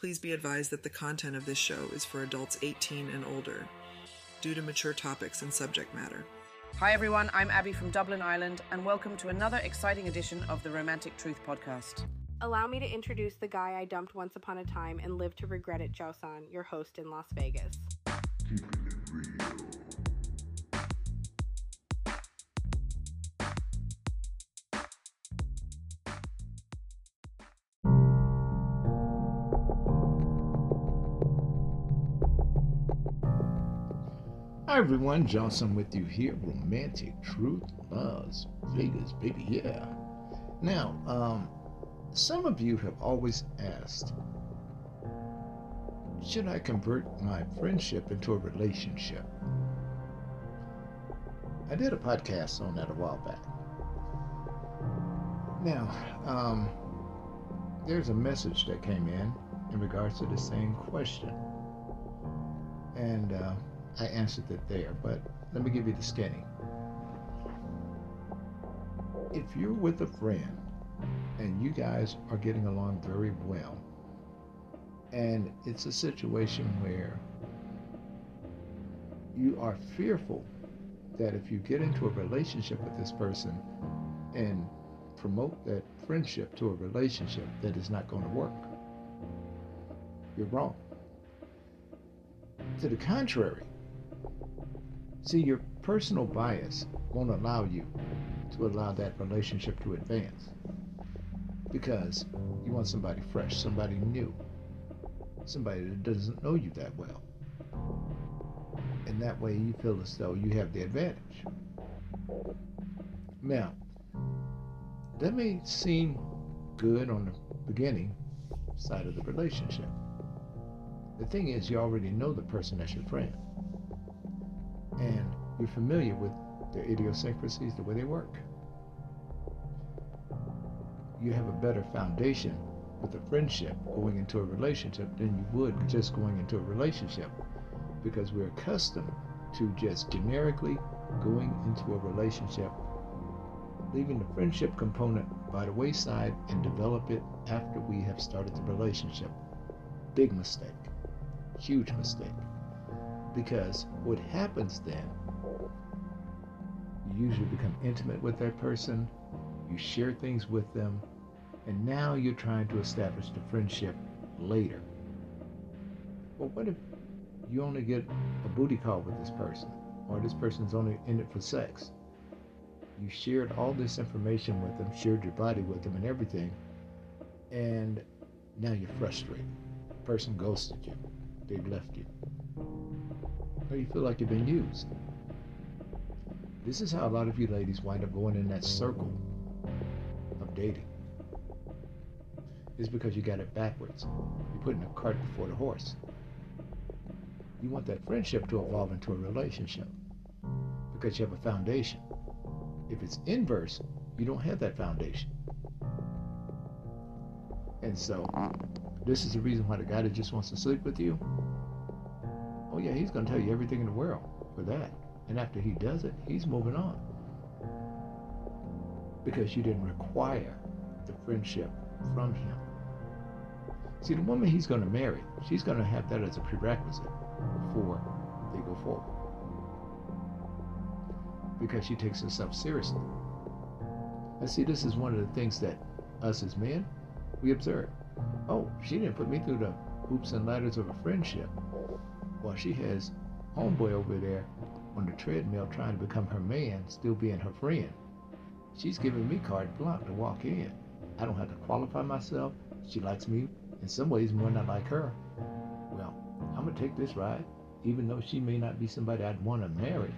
Please be advised that the content of this show is for adults 18 and older, due to mature topics and subject matter. Hi everyone, I'm Abby from Dublin, Ireland, and welcome to another exciting edition of the Romantic Truth Podcast. Allow me to introduce the guy I dumped once upon a time and lived to regret it, Josan, your host in Las Vegas. Everyone, Johnson with you here. Romantic Truth Las Vegas, baby, yeah. Now, um, some of you have always asked, should I convert my friendship into a relationship? I did a podcast on that a while back. Now, um, there's a message that came in in regards to the same question. And uh, I answered it there, but let me give you the skinny. If you're with a friend and you guys are getting along very well, and it's a situation where you are fearful that if you get into a relationship with this person and promote that friendship to a relationship that is not going to work, you're wrong. To the contrary, see, your personal bias won't allow you to allow that relationship to advance because you want somebody fresh, somebody new, somebody that doesn't know you that well. And that way you feel as though you have the advantage. Now, that may seem good on the beginning side of the relationship. The thing is, you already know the person as your friend. And you're familiar with their idiosyncrasies, the way they work. You have a better foundation with a friendship going into a relationship than you would just going into a relationship because we're accustomed to just generically going into a relationship, leaving the friendship component by the wayside and develop it after we have started the relationship. Big mistake. Huge mistake. Because what happens then, you usually become intimate with that person, you share things with them, and now you're trying to establish the friendship later. Well, what if you only get a booty call with this person, or this person's only in it for sex? You shared all this information with them, shared your body with them, and everything, and now you're frustrated. The person ghosted you, they've left you, or you feel like you've been used. This is how a lot of you ladies wind up going in that circle of dating It's because you got it backwards. You're putting the cart before the horse. You want that friendship to evolve into a relationship because you have a foundation. If it's inverse, you don't have that foundation. And so, this is the reason why the guy that just wants to sleep with you, oh yeah, he's going to tell you everything in the world for that. And after he does it, he's moving on. Because you didn't require the friendship from him. See, the woman he's going to marry, she's going to have that as a prerequisite before they go forward. Because she takes herself seriously. And see, this is one of the things that us as men, we observe. Oh, she didn't put me through the hoops and ladders of a friendship. While she has homeboy over there on the treadmill trying to become her man, still being her friend. She's giving me carte blanche to walk in. I don't have to qualify myself. She likes me in some ways more than I like her. Well, I'm gonna take this ride, even though she may not be somebody I'd want to marry.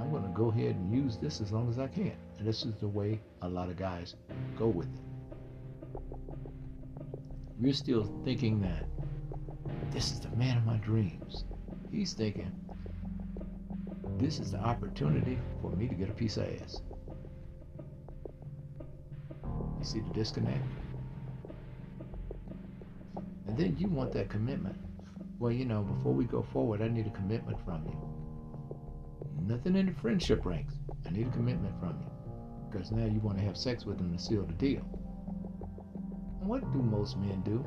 I'm gonna go ahead and use this as long as I can. And this is the way a lot of guys go with it. You're still thinking that this is the man of my dreams. He's thinking, this is the opportunity for me to get a piece of ass. You see the disconnect? And then you want that commitment. Well, you know, before we go forward, I need a commitment from you. Nothing in the friendship ranks. I need a commitment from you. Because now you want to have sex with them to seal the deal. And what do most men do?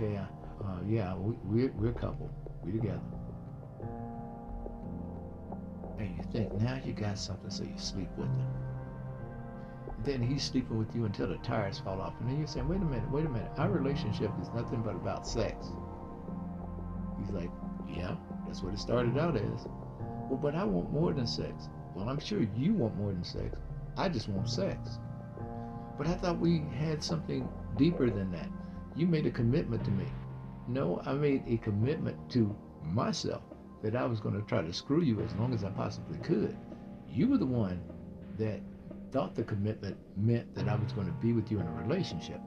Okay, uh, uh, yeah, we, we're, we're a couple. We're together. And you think, now you got something, so you sleep with him. then he's sleeping with you until the tires fall off. And then you're saying, wait a minute, wait a minute. Our relationship is nothing but about sex. He's like, yeah, that's what it started out as. Well, but I want more than sex. Well, I'm sure you want more than sex. I just want sex. But I thought we had something deeper than that. You made a commitment to me. No, I made a commitment to myself that I was going to try to screw you as long as I possibly could. You were the one that thought the commitment meant that I was going to be with you in a relationship.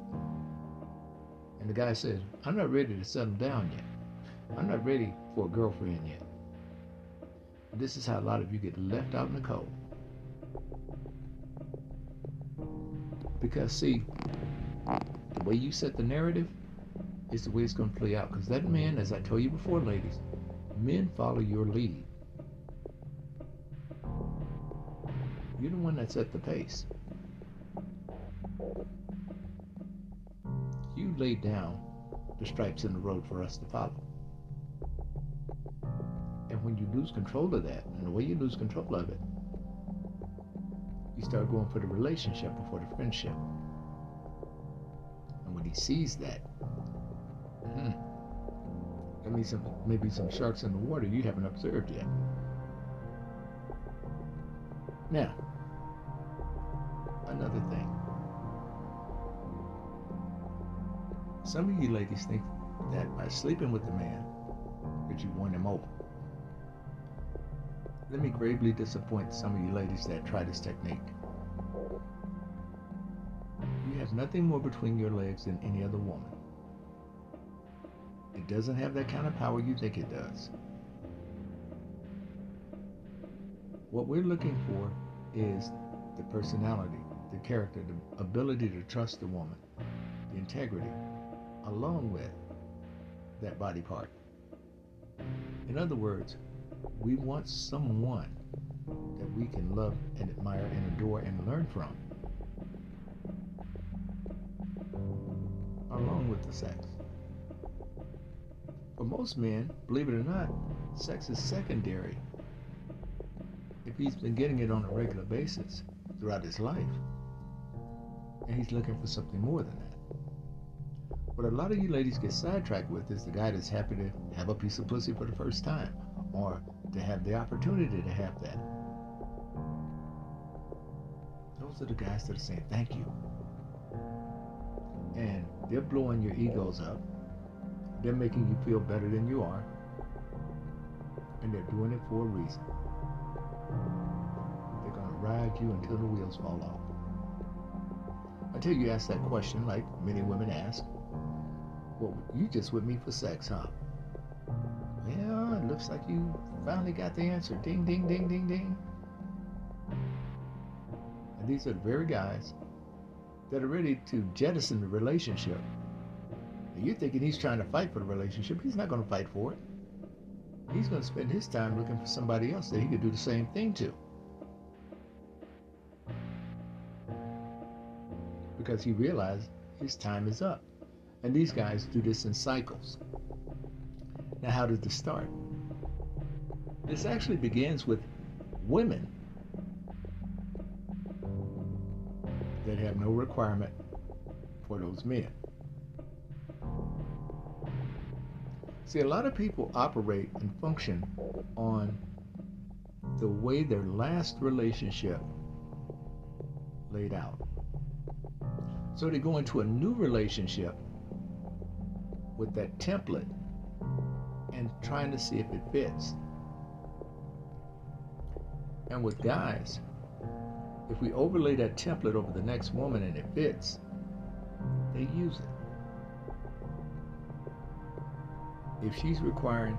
And the guy says, I'm not ready to settle down yet. I'm not ready for a girlfriend yet. This is how a lot of you get left out in the cold. Because, see, the way you set the narrative is the way it's going to play out. Because that man, as I told you before, ladies, men follow your lead. You're the one that set the pace. You laid down the stripes in the road for us to follow. And when you lose control of that, and the way you lose control of it, you start going for the relationship before the friendship. And when he sees that, hmm, means some, maybe some sharks in the water you haven't observed yet. Now, another thing. Some of you ladies think that by sleeping with the man, that you won him over. Let me gravely disappoint some of you ladies that try this technique. Nothing more between your legs than any other woman. It doesn't have that kind of power you think it does. What we're looking for is the personality, the character, the ability to trust the woman, the integrity, along with that body part. In other words, we want someone that we can love and admire and adore and learn from, the sex. For most men, believe it or not, sex is secondary if he's been getting it on a regular basis throughout his life. And he's looking for something more than that. What a lot of you ladies get sidetracked with is the guy that's happy to have a piece of pussy for the first time or to have the opportunity to have that. Those are the guys that are saying thank you. And they're blowing your egos up. They're making you feel better than you are. And they're doing it for a reason. They're going to ride you until the wheels fall off. Until you ask that question, like many women ask, well, you just with me for sex, huh? Well, it looks like you finally got the answer. Ding, ding, ding, ding, ding. And these are the very guys that are ready to jettison the relationship. And you're thinking he's trying to fight for the relationship. He's not going to fight for it. He's going to spend his time looking for somebody else that he could do the same thing to. Because he realized his time is up. And these guys do this in cycles. Now, how did this start? This actually begins with women that have no requirement for those men. See, a lot of people operate and function on the way their last relationship laid out. So they go into a new relationship with that template and trying to see if it fits. And with guys, if we overlay that template over the next woman and it fits, they use it. If she's requiring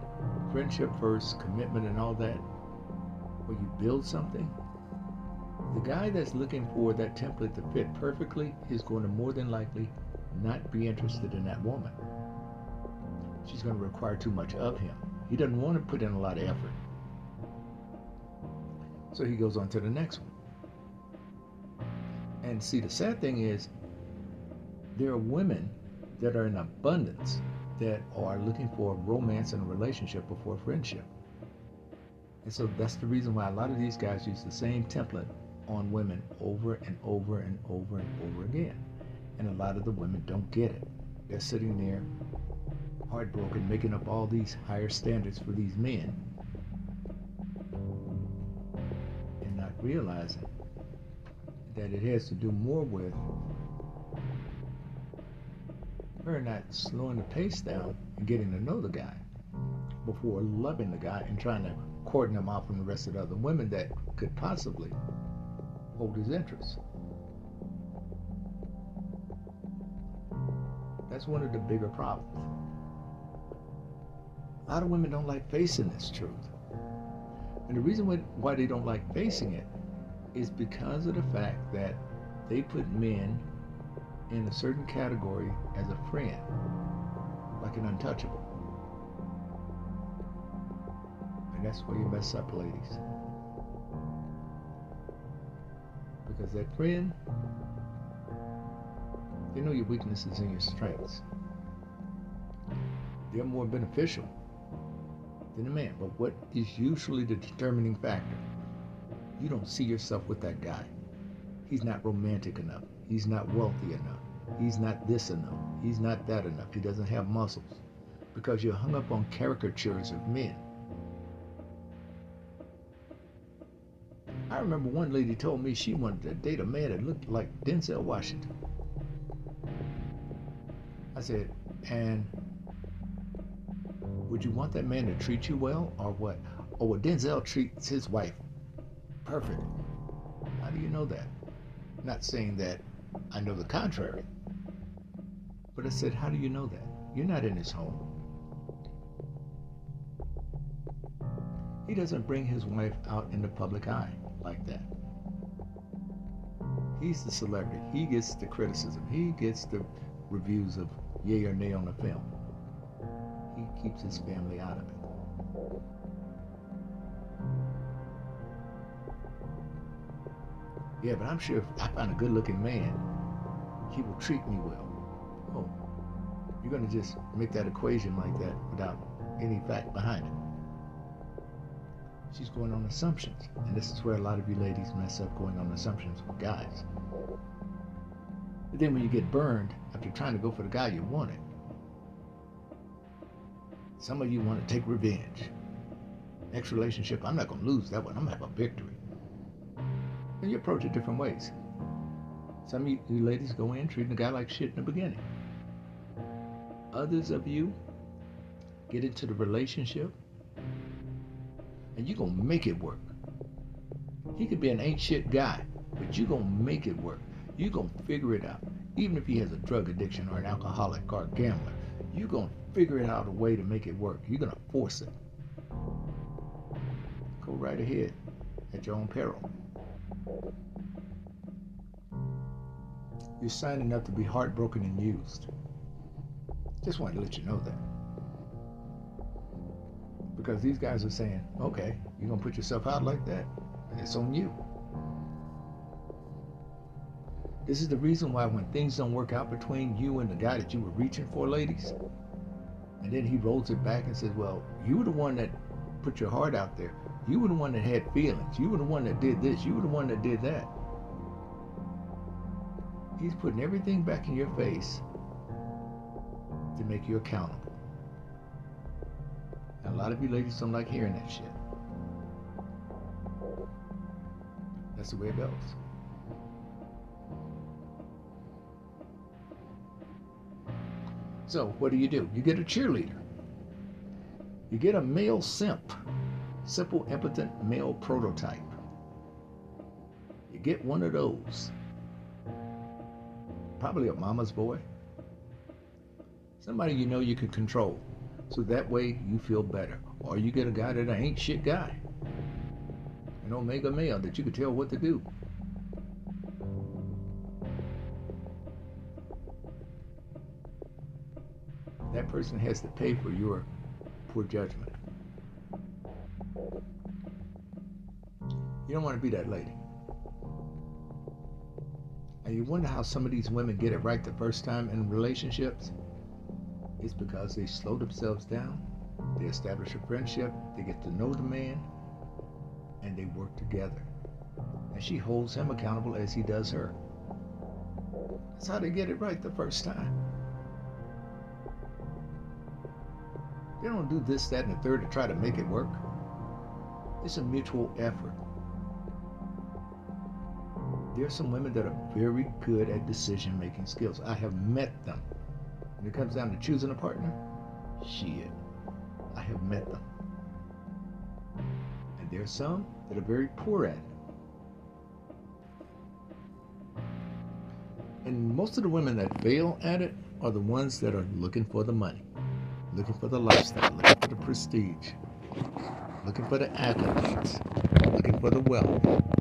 friendship first, commitment, and all that, or you build something, the guy that's looking for that template to fit perfectly is going to more than likely not be interested in that woman. She's going to require too much of him. He doesn't want to put in a lot of effort. So he goes on to the next one. And see, the sad thing is, there are women that are in abundance that are looking for romance and a relationship before friendship. And so that's the reason why a lot of these guys use the same template on women over and over and over and over again. And a lot of the women don't get it. They're sitting there heartbroken, making up all these higher standards for these men and not realizing that it has to do more with her not slowing the pace down and getting to know the guy before loving the guy and trying to courting him off from the rest of the other women that could possibly hold his interest. That's one of the bigger problems. A lot of women don't like facing this truth. And the reason why they don't like facing it is because of the fact that they put men in a certain category as a friend, like an untouchable. And that's where you mess up, ladies. Because that friend, they know your weaknesses and your strengths. They're more beneficial than a man. But what is usually the determining factor? You don't see yourself with that guy. He's not romantic enough. He's not wealthy enough. He's not this enough. He's not that enough. He doesn't have muscles. Because you're hung up on caricatures of men. I remember one lady told me she wanted to date a man that looked like Denzel Washington. I said, and would you want that man to treat you well or what? Oh, or would Denzel treats his wife perfect? How do you know that? Not saying that I know the contrary. But I said, how do you know that? You're not in his home. He doesn't bring his wife out in the public eye like that. He's the celebrity. He gets the criticism. He gets the reviews of yay or nay on the film. He keeps his family out of it. Yeah, but I'm sure if I find a good looking man, he will treat me well. Oh, you're going to just make that equation like that without any fact behind it. She's going on assumptions. And this is where a lot of you ladies mess up going on assumptions with guys. But then when you get burned after trying to go for the guy you wanted, some of you want to take revenge. Next relationship, I'm not going to lose that one. I'm going to have a victory. And you approach it different ways. Some of you, you ladies go in treating the guy like shit in the beginning. Others of you get into the relationship and you're going to make it work. He could be an ain't shit guy, but you're going to make it work. You're going to figure it out. Even if he has a drug addiction or an alcoholic or a gambler, you're going to figure it out a way to make it work. You're going to force it. Go right ahead at your own peril. You're signing up to be heartbroken and used. Just wanted to let you know that. Because these guys are saying, okay, you're going to put yourself out like that? And it's on you. This is the reason why when things don't work out between you and the guy that you were reaching for, ladies, and then he rolls it back and says, well, you were the one that put your heart out there. You were the one that had feelings. You were the one that did this. You were the one that did that. He's putting everything back in your face to make you accountable. And a lot of you ladies don't like hearing that shit. That's the way it goes. So, what do you do? You get a cheerleader. You get a male simp, simple, impotent male prototype. You get one of those. Probably a mama's boy. Somebody you know you can control. So that way you feel better. Or you get a guy that ain't shit guy. An omega male that you can tell what to do. that person has to pay for your poor judgment. You don't want to be that lady. And you wonder how some of these women get it right the first time in relationships. It's because they slow themselves down, they establish a friendship, they get to know the man, and they work together. And she holds him accountable as he does her. That's how they get it right the first time. They don't do this, that, and the third to try to make it work. It's a mutual effort. There are some women that are very good at decision making skills. I have met them. When it comes down to choosing a partner, shit, I have met them. And there are some that are very poor at it. And most of the women that fail at it are the ones that are looking for the money, looking for the lifestyle, looking for the prestige, looking for the accolades, looking for the wealth.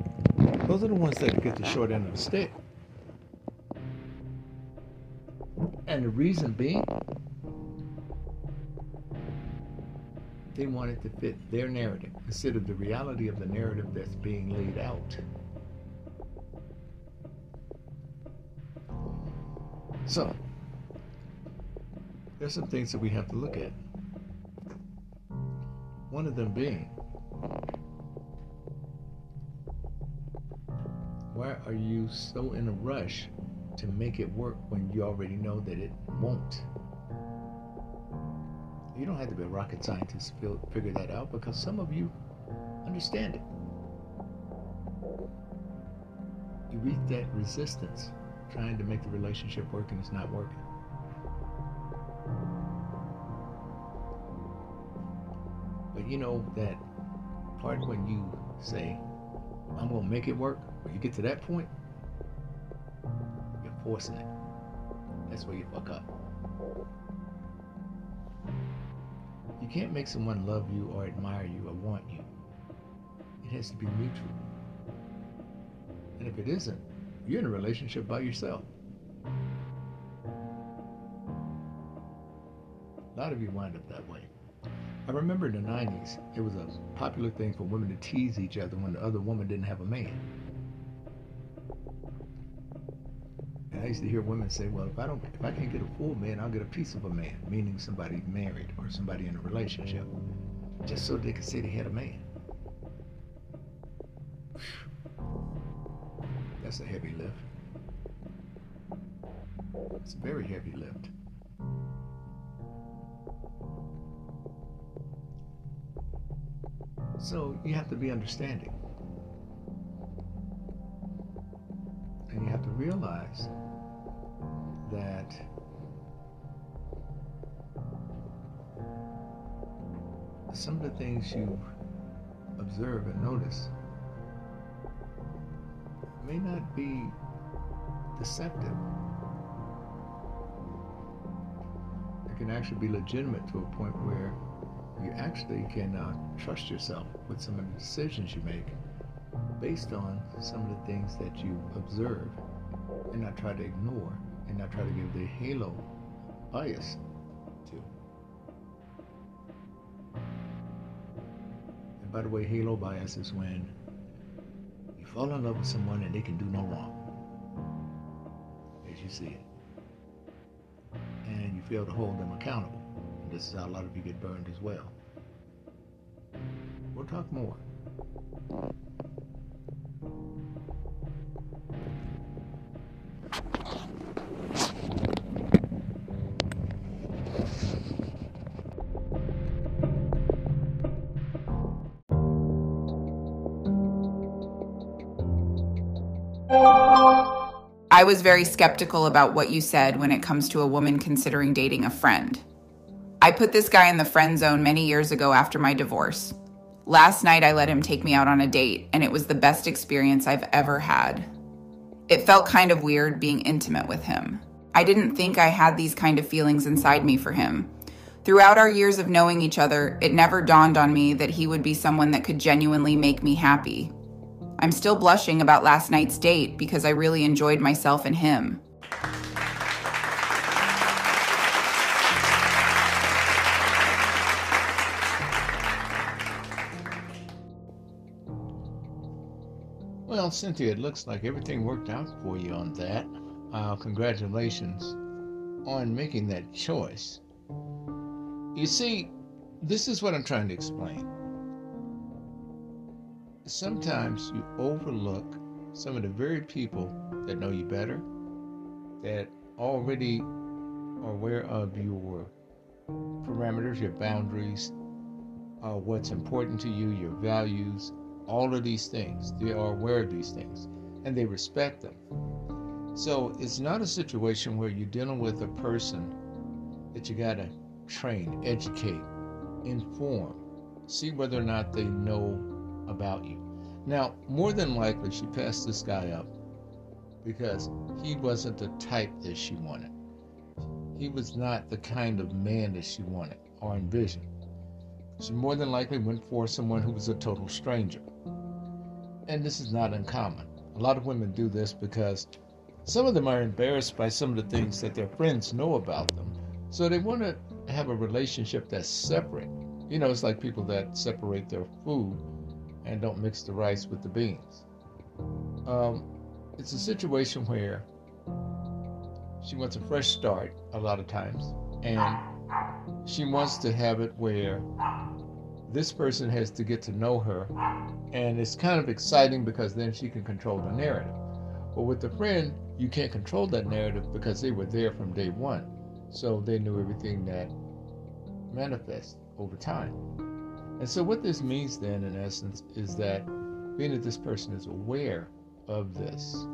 Those are the ones that get the short end of the stick. And the reason being, they want it to fit their narrative instead of the reality of the narrative that's being laid out. So, there's some things that we have to look at. One of them being, are you so in a rush to make it work when you already know that it won't? You don't have to be a rocket scientist to figure that out because some of you understand it. You read that resistance trying to make the relationship work and it's not working. But you know that part when you say, I'm going to make it work, when you get to that point, you're forcing it. That's where you fuck up. You can't make someone love you or admire you or want you. It has to be mutual. And if it isn't, you're in a relationship by yourself. A lot of you wind up that way. I remember in the 90s, it was a popular thing for women to tease each other when the other woman didn't have a man. Used to hear women say, "Well, if I don't, if I can't get a full man, I'll get a piece of a man," meaning somebody married or somebody in a relationship, just so they could say they had a man. That's a heavy lift. It's a very heavy lift. So you have to be understanding. Things you observe and notice may not be deceptive. It can actually be legitimate to a point where you actually can uh, trust yourself with some of the decisions you make based on some of the things that you observe and not try to ignore and not try to give the halo bias by the way, halo bias is when you fall in love with someone and they can do no wrong, as you see it. And you fail to hold them accountable. And this is how a lot of you get burned as well. We'll talk more. I was very skeptical about what you said when it comes to a woman considering dating a friend. I put this guy in the friend zone many years ago after my divorce. Last night, I let him take me out on a date, and it was the best experience I've ever had. It felt kind of weird being intimate with him. I didn't think I had these kind of feelings inside me for him. Throughout our years of knowing each other, it never dawned on me that he would be someone that could genuinely make me happy. I'm still blushing about last night's date because I really enjoyed myself and him. Well, Cynthia, it looks like everything worked out for you on that. Uh, congratulations on making that choice. You see, this is what I'm trying to explain. Sometimes you overlook some of the very people that know you better, that already are aware of your parameters, your boundaries, uh, what's important to you, your values, all of these things. They are aware of these things and they respect them. So it's not a situation where you're dealing with a person that you got to train, educate, inform, see whether or not they know about you. Now, more than likely, she passed this guy up because he wasn't the type that she wanted. He was not the kind of man that she wanted or envisioned. She more than likely went for someone who was a total stranger. And this is not uncommon. A lot of women do this because some of them are embarrassed by some of the things that their friends know about them. So they want to have a relationship that's separate. You know, it's like people that separate their food and don't mix the rice with the beans. Um, it's a situation where she wants a fresh start a lot of times, and she wants to have it where this person has to get to know her, and it's kind of exciting because then she can control the narrative. But with the friend, you can't control that narrative because they were there from day one, so they knew everything that manifests over time. And so, what this means then, in essence, is that being that this person is aware of this,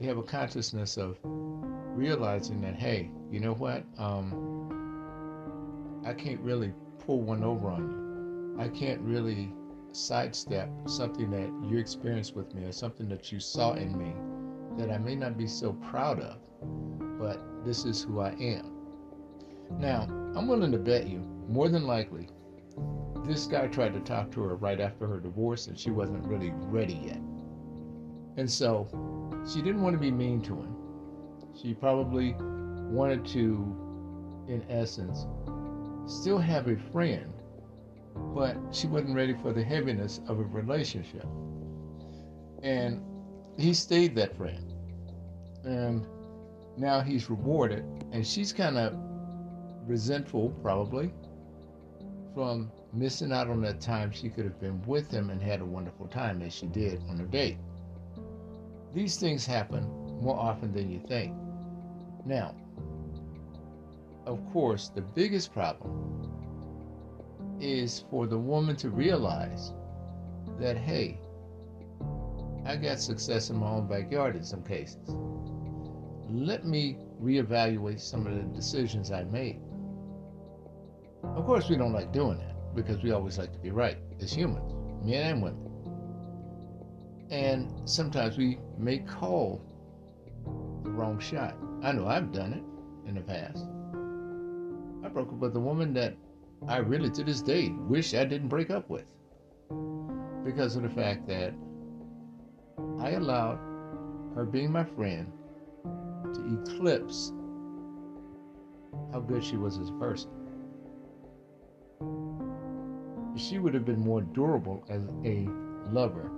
they have a consciousness of realizing that, hey, you know what? Um, I can't really pull one over on you. I can't really sidestep something that you experienced with me or something that you saw in me that I may not be so proud of, but this is who I am. Now, I'm willing to bet you, more than likely, this guy tried to talk to her right after her divorce and she wasn't really ready yet. And so she didn't want to be mean to him. She probably wanted to, in essence, still have a friend, but she wasn't ready for the heaviness of a relationship. And he stayed that friend. And now he's rewarded, and she's kind of resentful, probably, from missing out on that time she could have been with him and had a wonderful time as she did on her date. These things happen more often than you think. Now, of course, the biggest problem is for the woman to realize that, hey, I got success in my own backyard in some cases. Let me reevaluate some of the decisions I made. Of course, we don't like doing that because we always like to be right as humans, men and women. And sometimes we may call the wrong shot. I know I've done it in the past. I broke up with a woman that I really, to this day, wish I didn't break up with because of the fact that I allowed her being my friend to eclipse how good she was as a person. She would have been more durable as a lover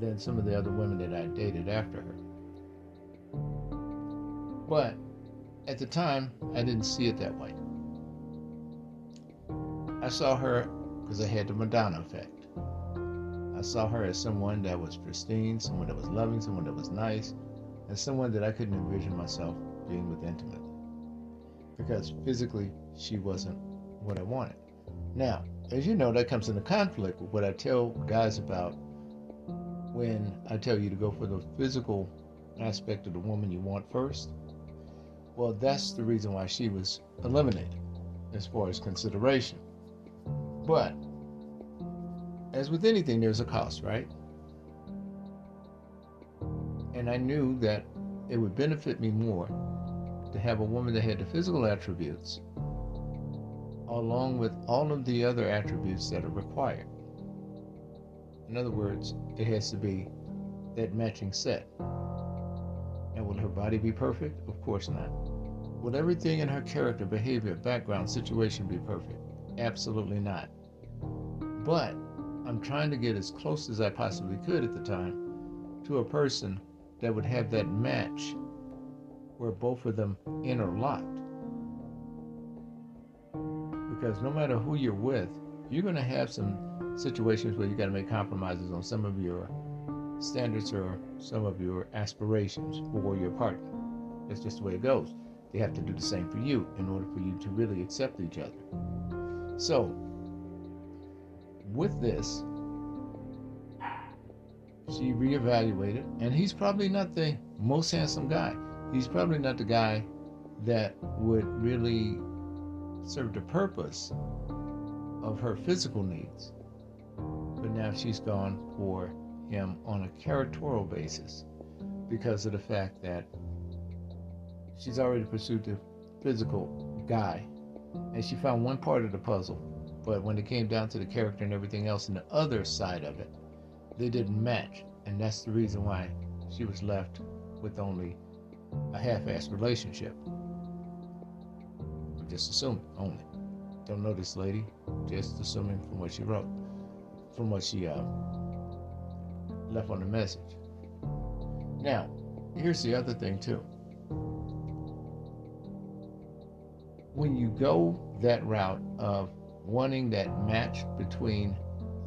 than some of the other women that I dated after her. But at the time, I didn't see it that way. I saw her because I had the Madonna effect. I saw her as someone that was pristine, someone that was loving, someone that was nice, and someone that I couldn't envision myself being with intimately. Because physically, she wasn't what I wanted. Now, as you know, that comes into conflict with what I tell guys about when I tell you to go for the physical aspect of the woman you want first. Well, that's the reason why she was eliminated as far as consideration. But, as with anything, there's a cost, right? And I knew that it would benefit me more to have a woman that had the physical attributes along with all of the other attributes that are required. In other words, it has to be that matching set. And will her body be perfect? Of course not. Will everything in her character, behavior, background, situation be perfect? Absolutely not. But I'm trying to get as close as I possibly could at the time to a person that would have that match where both of them interlocked. Because no matter who you're with, you're going to have some situations where you got to make compromises on some of your standards or some of your aspirations for your partner. That's just the way it goes. They have to do the same for you in order for you to really accept each other. So, with this, she reevaluated, and he's probably not the most handsome guy. He's probably not the guy that would really serve the purpose of her physical needs. But now she's gone for him on a characterial basis because of the fact that she's already pursued the physical guy and she found one part of the puzzle but when it came down to the character and everything else and the other side of it they didn't match and that's the reason why she was left with only a half-assed relationship I'm just assuming only don't know this lady just assuming from what she wrote from what she uh, left on the message. Now, here's the other thing, too. When you go that route of wanting that match between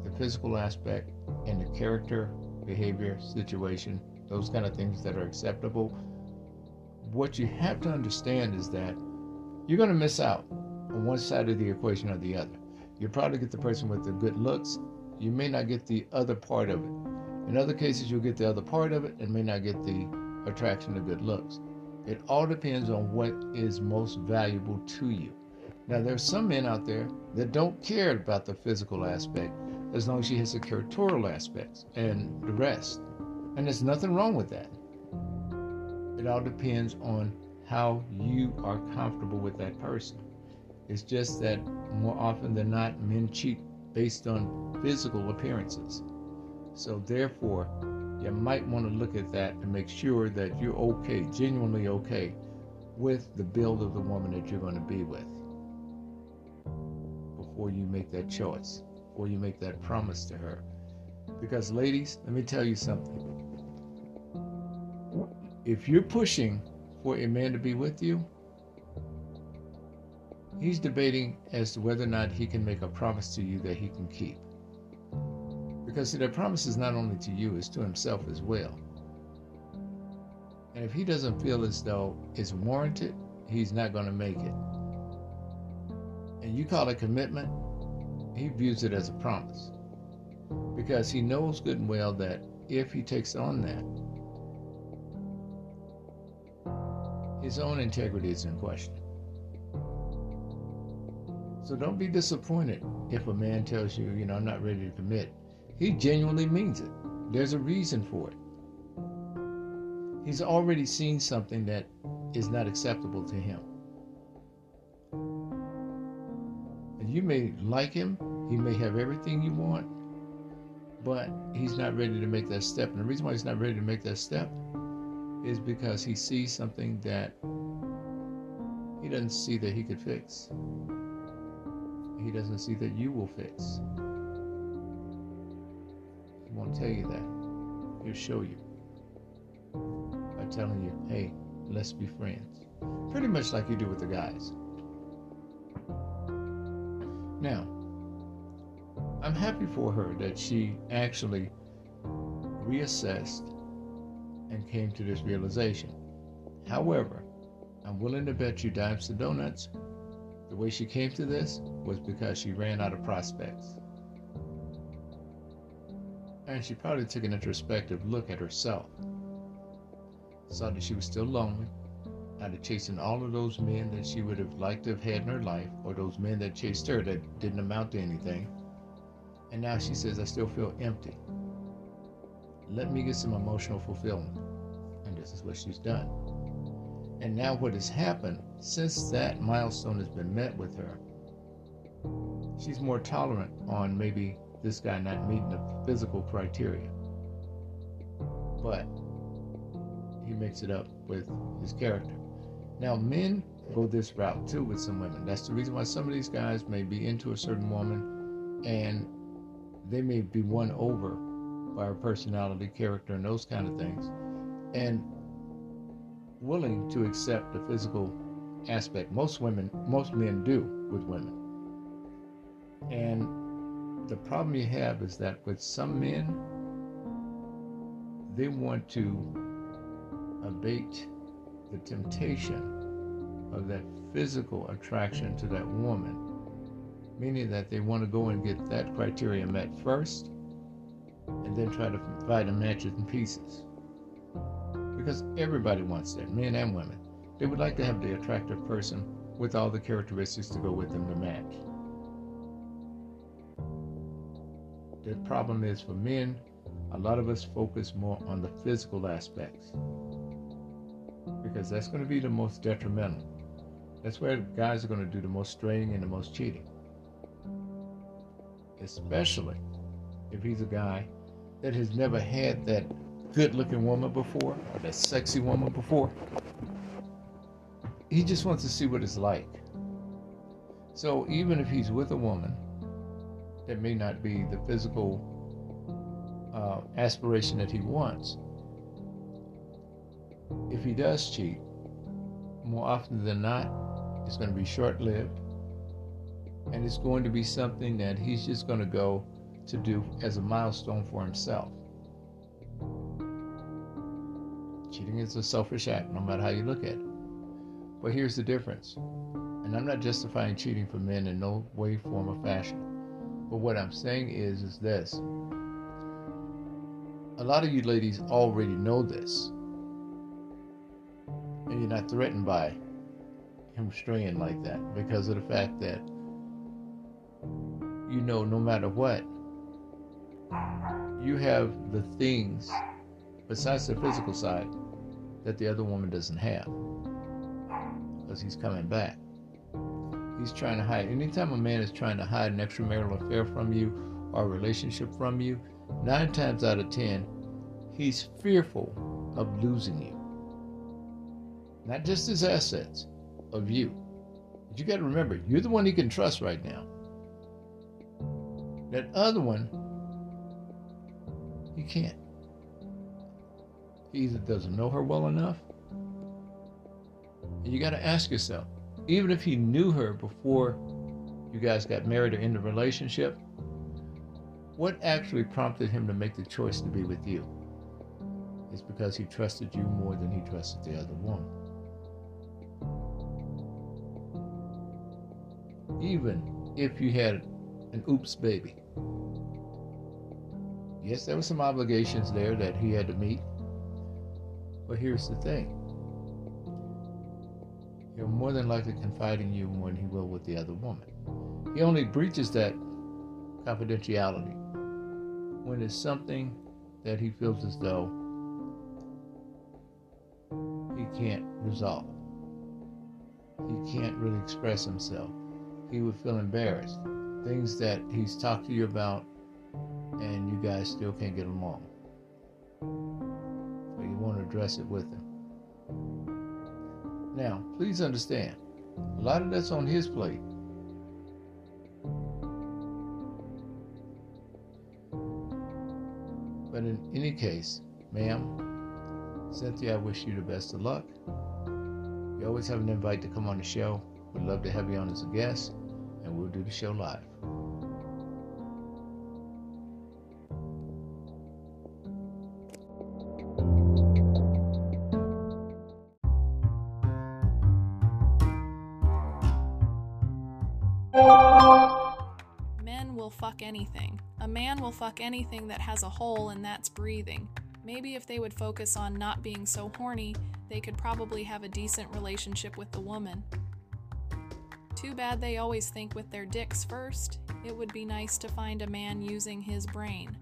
the physical aspect and the character, behavior, situation, those kind of things that are acceptable, what you have to understand is that you're going to miss out on one side of the equation or the other. You'll probably get the person with the good looks. You may not get the other part of it. In other cases, you'll get the other part of it and may not get the attraction of good looks. It all depends on what is most valuable to you. Now, there's some men out there that don't care about the physical aspect as long as she has the characterial aspects and the rest. And there's nothing wrong with that. It all depends on how you are comfortable with that person. It's just that more often than not, men cheat based on physical appearances. So therefore, you might want to look at that and make sure that you're okay, genuinely okay, with the build of the woman that you're going to be with before you make that choice, before you make that promise to her. Because, ladies, let me tell you something. If you're pushing for a man to be with you, he's debating as to whether or not he can make a promise to you that he can keep. Because that promise is not only to you, it's to himself as well. And if he doesn't feel as though it's warranted, he's not going to make it. And you call it commitment, he views it as a promise. Because he knows good and well that if he takes on that, his own integrity is in question. So don't be disappointed if a man tells you, you know, I'm not ready to commit. He genuinely means it. There's a reason for it. He's already seen something that is not acceptable to him. And you may like him, he may have everything you want, but he's not ready to make that step. And the reason why he's not ready to make that step is because he sees something that he doesn't see that he could fix. He doesn't see that you will fix He won't tell you that. He'll show you by telling you, hey, let's be friends. Pretty much like you do with the guys. Now, I'm happy for her that she actually reassessed and came to this realization. However, I'm willing to bet you dimes to donuts the way she came to this was because she ran out of prospects. And she probably took an introspective look at herself. Saw that she was still lonely, out of chasing all of those men that she would have liked to have had in her life, or those men that chased her that didn't amount to anything. And now she says, I still feel empty. Let me get some emotional fulfillment. And this is what she's done. And now, what has happened since that milestone has been met with her, she's more tolerant on maybe this guy not meeting the physical criteria. But he makes it up with his character. Now, men go this route too with some women. That's the reason why some of these guys may be into a certain woman and they may be won over by her personality, character, and those kind of things, and willing to accept the physical aspect. Most women, most men do with women. And the problem you have is that with some men, they want to abate the temptation of that physical attraction to that woman, meaning that they want to go and get that criteria met first and then try to find a match in pieces. Because everybody wants that, men and women. They would like to have the attractive person with all the characteristics to go with them to match. The problem is for men, a lot of us focus more on the physical aspects because that's going to be the most detrimental. That's where guys are going to do the most straining and the most cheating. Especially if he's a guy that has never had that good looking woman before or that sexy woman before. He just wants to see what it's like. So even if he's with a woman that may not be the physical uh, aspiration that he wants, if he does cheat, more often than not, it's going to be short lived. And it's going to be something that he's just going to go to do as a milestone for himself. Cheating is a selfish act, no matter how you look at it. But here's the difference. And I'm not justifying cheating for men in no way, form, or fashion. But what I'm saying is, is this. A lot of you ladies already know this. And you're not threatened by him straying like that because of the fact that you know no matter what, you have the things besides the physical side that the other woman doesn't have because he's coming back. He's trying to hide. Anytime a man is trying to hide an extramarital affair from you or a relationship from you, nine times out of ten, he's fearful of losing you. Not just his assets, of you. But you got to remember, you're the one he can trust right now. That other one, he can't. He either doesn't know her well enough, and you got to ask yourself, even if he knew her before you guys got married or in the relationship, what actually prompted him to make the choice to be with you? It's because he trusted you more than he trusted the other woman. Even if you had an oops baby. Yes, there were some obligations there that he had to meet. But here's the thing he'll more than likely confide in you than he will with the other woman. He only breaches that confidentiality when it's something that he feels as though he can't resolve. He can't really express himself. He would feel embarrassed. Things that he's talked to you about and you guys still can't get along. So you want to address it with him. Now, please understand, a lot of that's on his plate. But in any case, ma'am, Cynthia, I wish you the best of luck. You always have an invite to come on the show. We'd love to have you on as a guest, and we'll do the show live. Anything that has a hole, and that's breathing. Maybe if they would focus on not being so horny, they could probably have a decent relationship with the woman. Too bad they always think with their dicks first. It would be nice to find a man using his brain.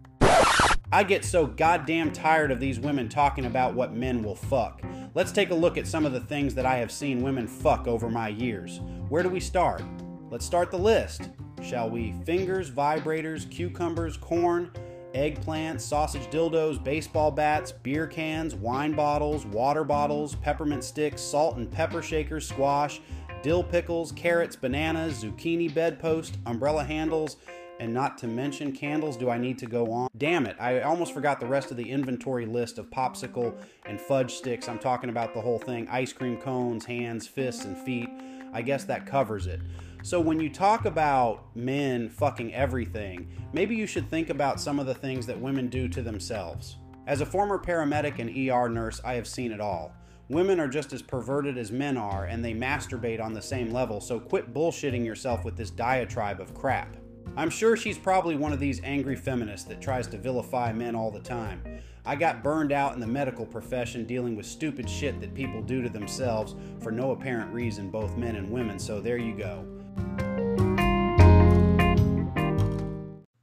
I get so goddamn tired of these women talking about what men will fuck. Let's take a look at some of the things that I have seen women fuck over my years. Where do we start? Let's start the list. Shall we? Fingers, vibrators, cucumbers, corn, eggplants, sausage dildos, baseball bats, beer cans, wine bottles, water bottles, peppermint sticks, salt and pepper shakers, squash, dill pickles, carrots, bananas, zucchini bedpost, umbrella handles, and not to mention candles. Do I need to go on? Damn it, I almost forgot the rest of the inventory list of popsicle and fudge sticks. I'm talking about the whole thing ice cream cones, hands, fists, and feet. I guess that covers it. So when you talk about men fucking everything, maybe you should think about some of the things that women do to themselves. As a former paramedic and ER nurse, I have seen it all. Women are just as perverted as men are, and they masturbate on the same level, so quit bullshitting yourself with this diatribe of crap. I'm sure she's probably one of these angry feminists that tries to vilify men all the time. I got burned out in the medical profession dealing with stupid shit that people do to themselves for no apparent reason, both men and women, so there you go.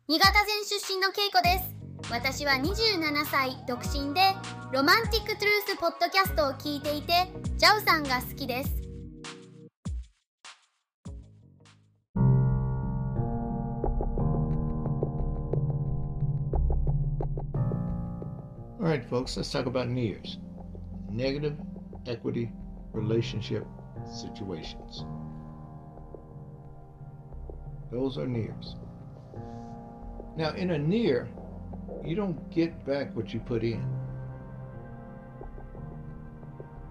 新潟県出身のケイコです私は27歳独身でロマンティックトゥルースポッドキャストを聞いていてジャウさんが好きです All right, folks, let's talk about New Year's. negative equity relationship situations. Those are NEARS. Now, in a NEAR, you don't get back what you put in.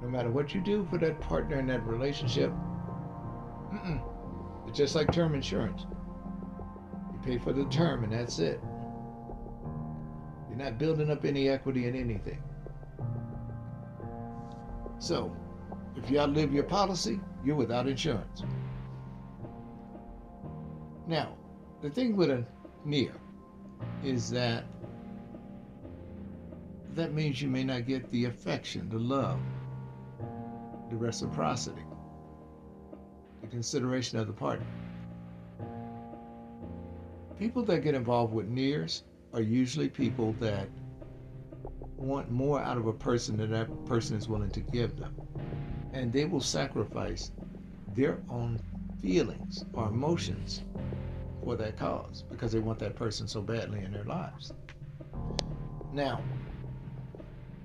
No matter what you do for that partner in that relationship, it's just like term insurance. You pay for the term and that's it. You're not building up any equity in anything. So, if you outlive your policy, you're without insurance. Now, the thing with a NEAR is that that means you may not get the affection, the love, the reciprocity, the consideration of the partner. People that get involved with NEARS are usually people that want more out of a person than that person is willing to give them. And they will sacrifice their own feelings or emotions for that cause because they want that person so badly in their lives. Now,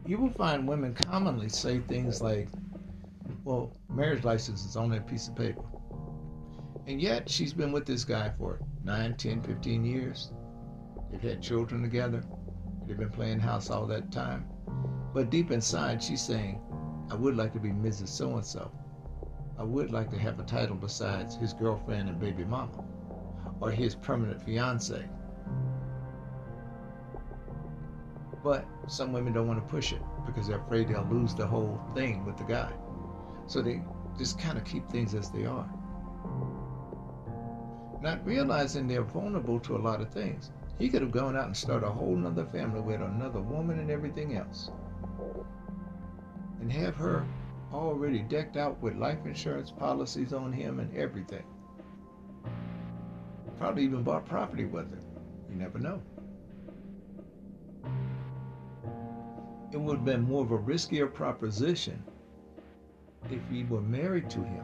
you will find women commonly say things like, well, marriage license is on that piece of paper. And yet she's been with this guy for 9, 10, 15 years. They've had children together. They've been playing house all that time. But deep inside, she's saying, I would like to be Mrs. So and so. I would like to have a title besides his girlfriend and baby mama, or his permanent fiance. But some women don't want to push it because they're afraid they'll lose the whole thing with the guy. So they just kind of keep things as they are. Not realizing they're vulnerable to a lot of things. He could have gone out and started a whole nother family with another woman and everything else. And have her already decked out with life insurance policies on him and everything. Probably even bought property with her. You never know. It would have been more of a riskier proposition if he were married to him.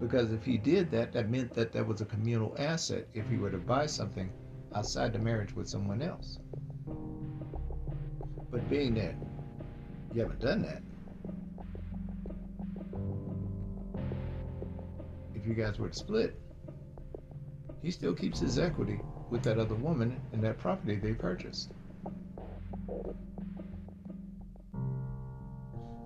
Because if he did that, that meant that that was a communal asset if he were to buy something outside the marriage with someone else. But being that you haven't done that, you guys were to split, he still keeps his equity with that other woman and that property they purchased.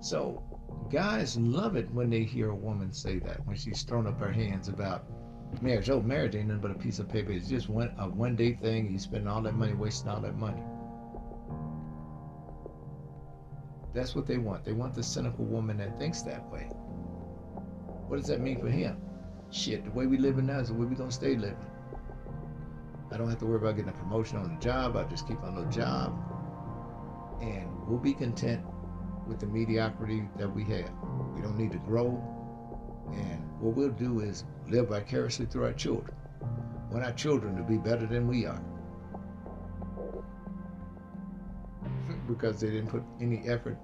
So, guys love it when they hear a woman say that, when she's thrown up her hands about marriage. Oh, marriage ain't nothing but a piece of paper. It's just one a one day thing. You spend all that money, wasting all that money. That's what they want. They want the cynical woman that thinks that way. What does that mean for him? Shit, the way we living now is the way we gonna stay living. I don't have to worry about getting a promotion on the job. I just keep my little job, and we'll be content with the mediocrity that we have. We don't need to grow. And what we'll do is live vicariously through our children. Want our children to be better than we are. because they didn't put any effort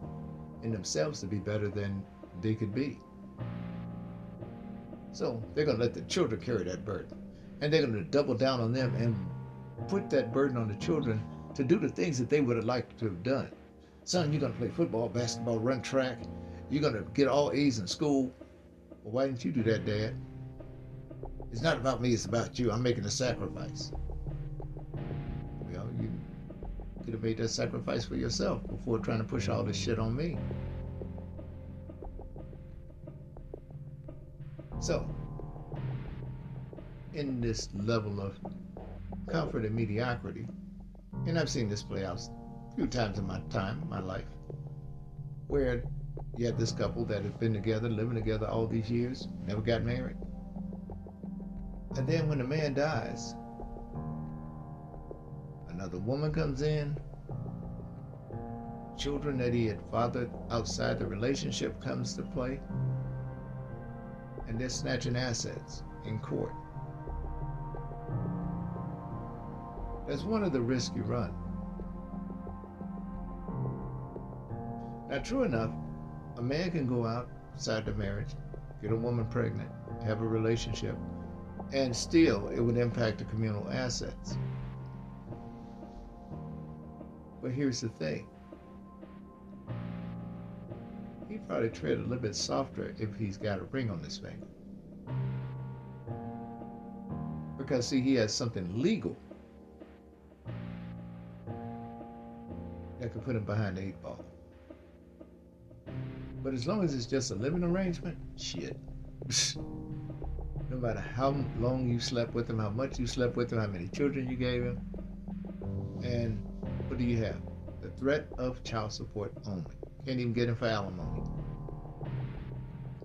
in themselves to be better than they could be. So they're going to let the children carry that burden. And they're going to double down on them and put that burden on the children to do the things that they would have liked to have done. Son, you're going to play football, basketball, run track. You're going to get all A's in school. Well, why didn't you do that, Dad? It's not about me, it's about you. I'm making a sacrifice. Well, you could have made that sacrifice for yourself before trying to push all this shit on me. So, in this level of comfort and mediocrity. And I've seen this play out a few times in my time, my life, where you had this couple that had been together, living together all these years, never got married. And then when the man dies, another woman comes in, children that he had fathered outside the relationship comes to play, and they're snatching assets in court. That's one of the risks you run. Now, true enough, a man can go outside the marriage, get a woman pregnant, have a relationship, and still it would impact the communal assets. But here's the thing he'd probably tread a little bit softer if he's got a ring on his finger. Because, see, he has something legal that could put him behind the eight ball. But as long as it's just a living arrangement, shit. no matter how long you slept with him, how much you slept with him, how many children you gave him, and what do you have? The threat of child support only. Can't even get him for alimony.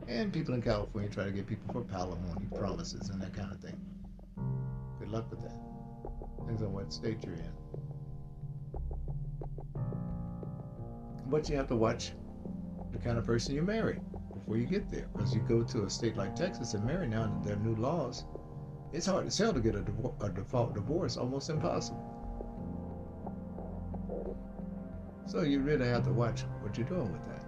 And people in California try to get people for palimony promises and that kind of thing. Good luck with that. Depends on what state you're in. But you have to watch the kind of person you marry before you get there. Because you go to a state like Texas and marry now under their new laws, it's hard as hell to get a, a default divorce, almost impossible. So you really have to watch what you're doing with that.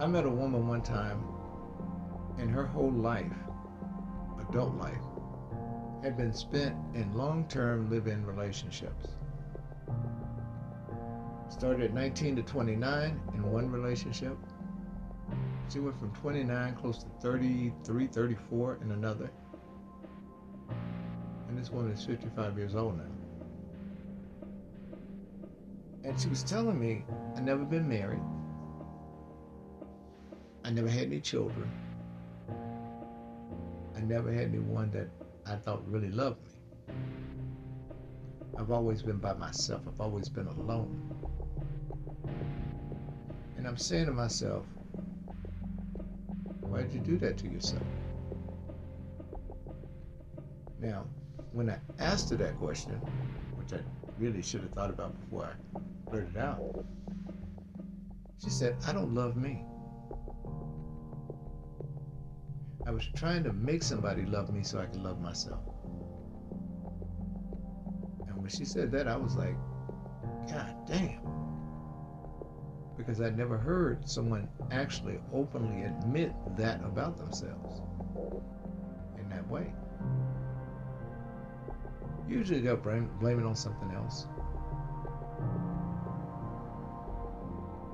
I met a woman one time, and her whole life, adult life, had been spent in long term live in relationships. Started at 19 to 29 in one relationship. She went from 29 close to 33, 34 in another. And this woman is 55 years old now. And she was telling me, "I've never been married. I never had any children. I never had anyone that I thought really loved me. I've always been by myself. I've always been alone. And I'm saying to myself, why did you do that to yourself? Now, when I asked her that question, which I really should have thought about before I blurted out, she said, I don't love me. I was trying to make somebody love me so I could love myself. And when she said that, I was like, God damn. Because I never heard someone actually openly admit that about themselves in that way. Usually they'll blame, blame it on something else.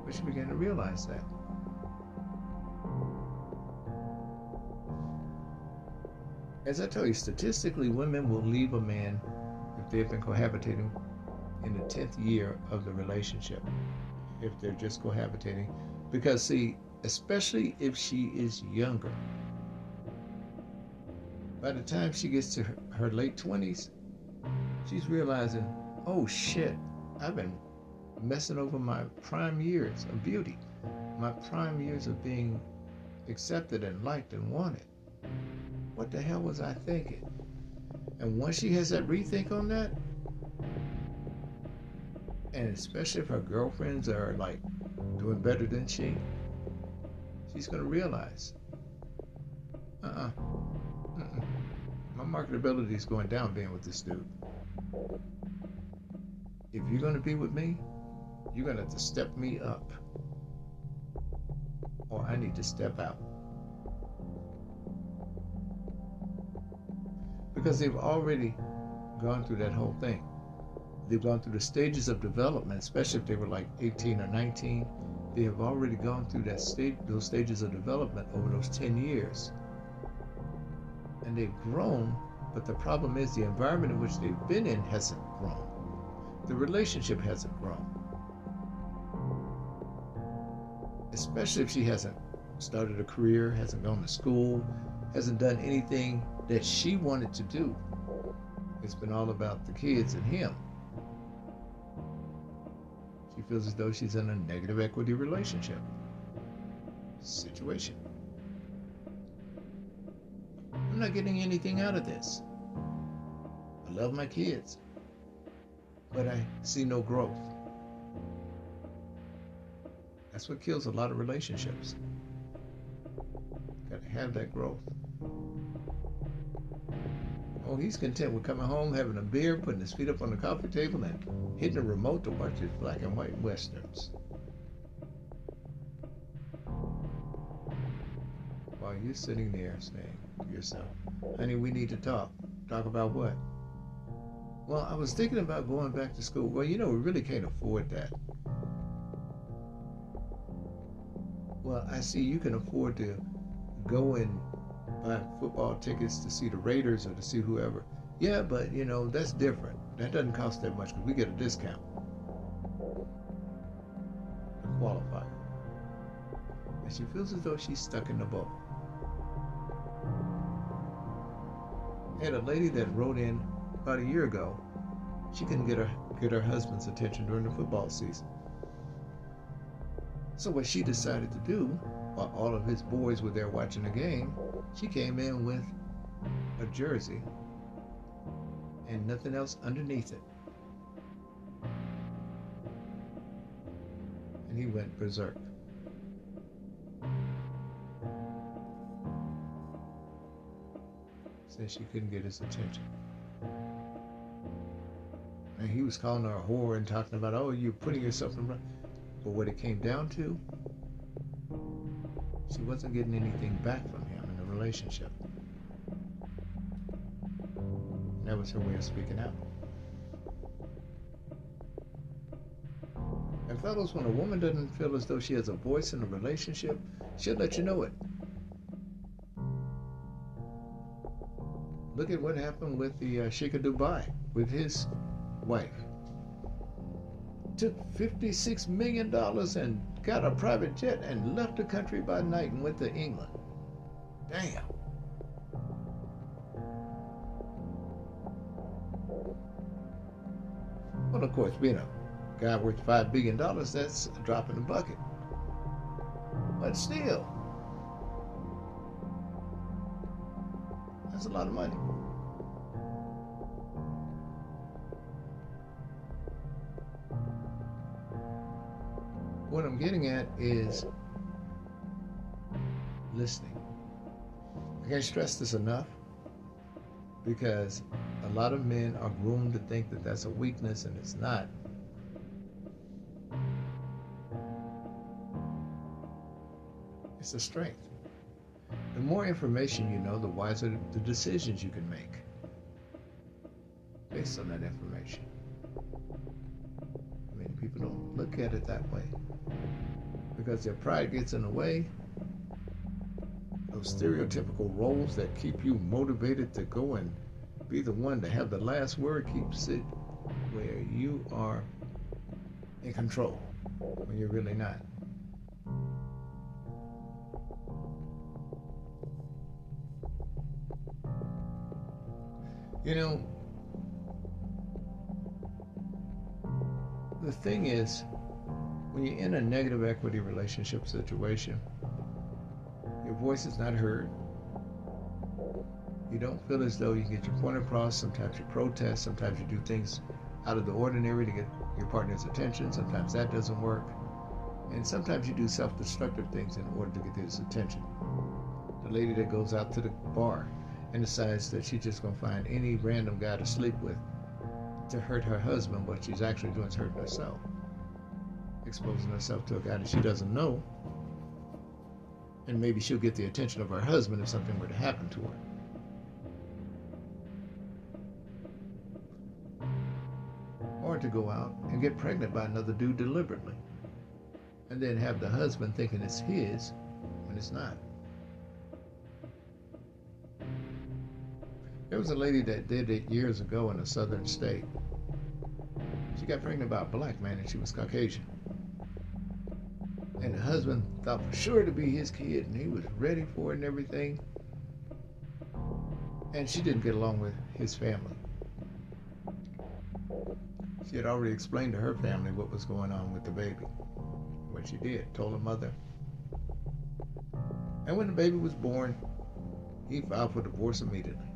But she began to realize that. As I tell you, statistically, women will leave a man if they've been cohabitating in the 10th year of the relationship, if they're just cohabitating. Because, see, especially if she is younger, by the time she gets to her, her late 20s, she's realizing, oh shit, I've been messing over my prime years of beauty, my prime years of being accepted and liked and wanted what the hell was I thinking? And once she has that rethink on that, and especially if her girlfriends are like doing better than she, she's to realize, uh uh-uh, uh, my marketability is going down being with this dude. If you're going to be with me, you're going to have to step me up, or I need to step out. because they've already gone through that whole thing. They've gone through the stages of development, especially if they were like 18 or 19. They have already gone through that stage, those stages of development over those 10 years. And they've grown, but the problem is the environment in which they've been in hasn't grown. The relationship hasn't grown. Especially if she hasn't started a career, hasn't gone to school, hasn't done anything that she wanted to do. It's been all about the kids and him. She feels as though she's in a negative equity relationship situation. I'm not getting anything out of this. I love my kids, but I see no growth. That's what kills a lot of relationships. Got to have that growth. Oh, he's content with coming home, having a beer, putting his feet up on the coffee table, and hitting the remote to watch his black and white westerns. While you're sitting there saying yourself, honey, we need to talk. Talk about what? Well, I was thinking about going back to school. Well, you know, we really can't afford that. Well, I see you can afford to go and buy football tickets to see the Raiders or to see whoever. Yeah, but you know, that's different. That doesn't cost that much because we get a discount. A qualifier. And she feels as though she's stuck in the boat. Had a lady that wrote in about a year ago. She couldn't get her get her husband's attention during the football season. So what she decided to do, while all of his boys were there watching the game, she came in with a jersey and nothing else underneath it. And he went berserk. She couldn't get his attention. And he was calling her a whore and talking about, oh, you're putting yourself in. Front. But what it came down to, she wasn't getting anything back from him in the relationship. And that was her way of speaking out. And fellows, when a woman doesn't feel as though she has a voice in a relationship, she'll let you know it. Look at what happened with the uh, Sheikh of Dubai, with his wife took $56 million and got a private jet and left the country by night and went to England. Damn. Well, of course, being a guy worth $5 billion, that's a drop in the bucket. But still, that's a lot of money. What I'm getting at is listening. I can't stress this enough because a lot of men are groomed to think that that's a weakness and it's not. It's a strength. The more information you know, the wiser the decisions you can make based on that information. Many people don't look at it that way because their pride gets in the way. Those stereotypical roles that keep you motivated to go and be the one to have the last word keeps it where you are in control when you're really not. You know, the thing is, when you're in a negative equity relationship situation, your voice is not heard. You don't feel as though you can get your point across. Sometimes you protest. Sometimes you do things out of the ordinary to get your partner's attention. Sometimes that doesn't work. And sometimes you do self destructive things in order to get his attention. The lady that goes out to the bar and decides that she's just going to find any random guy to sleep with to hurt her husband, what she's actually doing is hurting herself exposing herself to a guy that she doesn't know. And maybe she'll get the attention of her husband if something were to happen to her. Or to go out and get pregnant by another dude deliberately. And then have the husband thinking it's his when it's not. There was a lady that did it years ago in a southern state. She got pregnant by a black man and she was Caucasian And the husband thought for sure to be his kid, and he was ready for it and everything. And she didn't get along with his family. She had already explained to her family what was going on with the baby. What she did, told her mother. And when the baby was born, he filed for divorce immediately.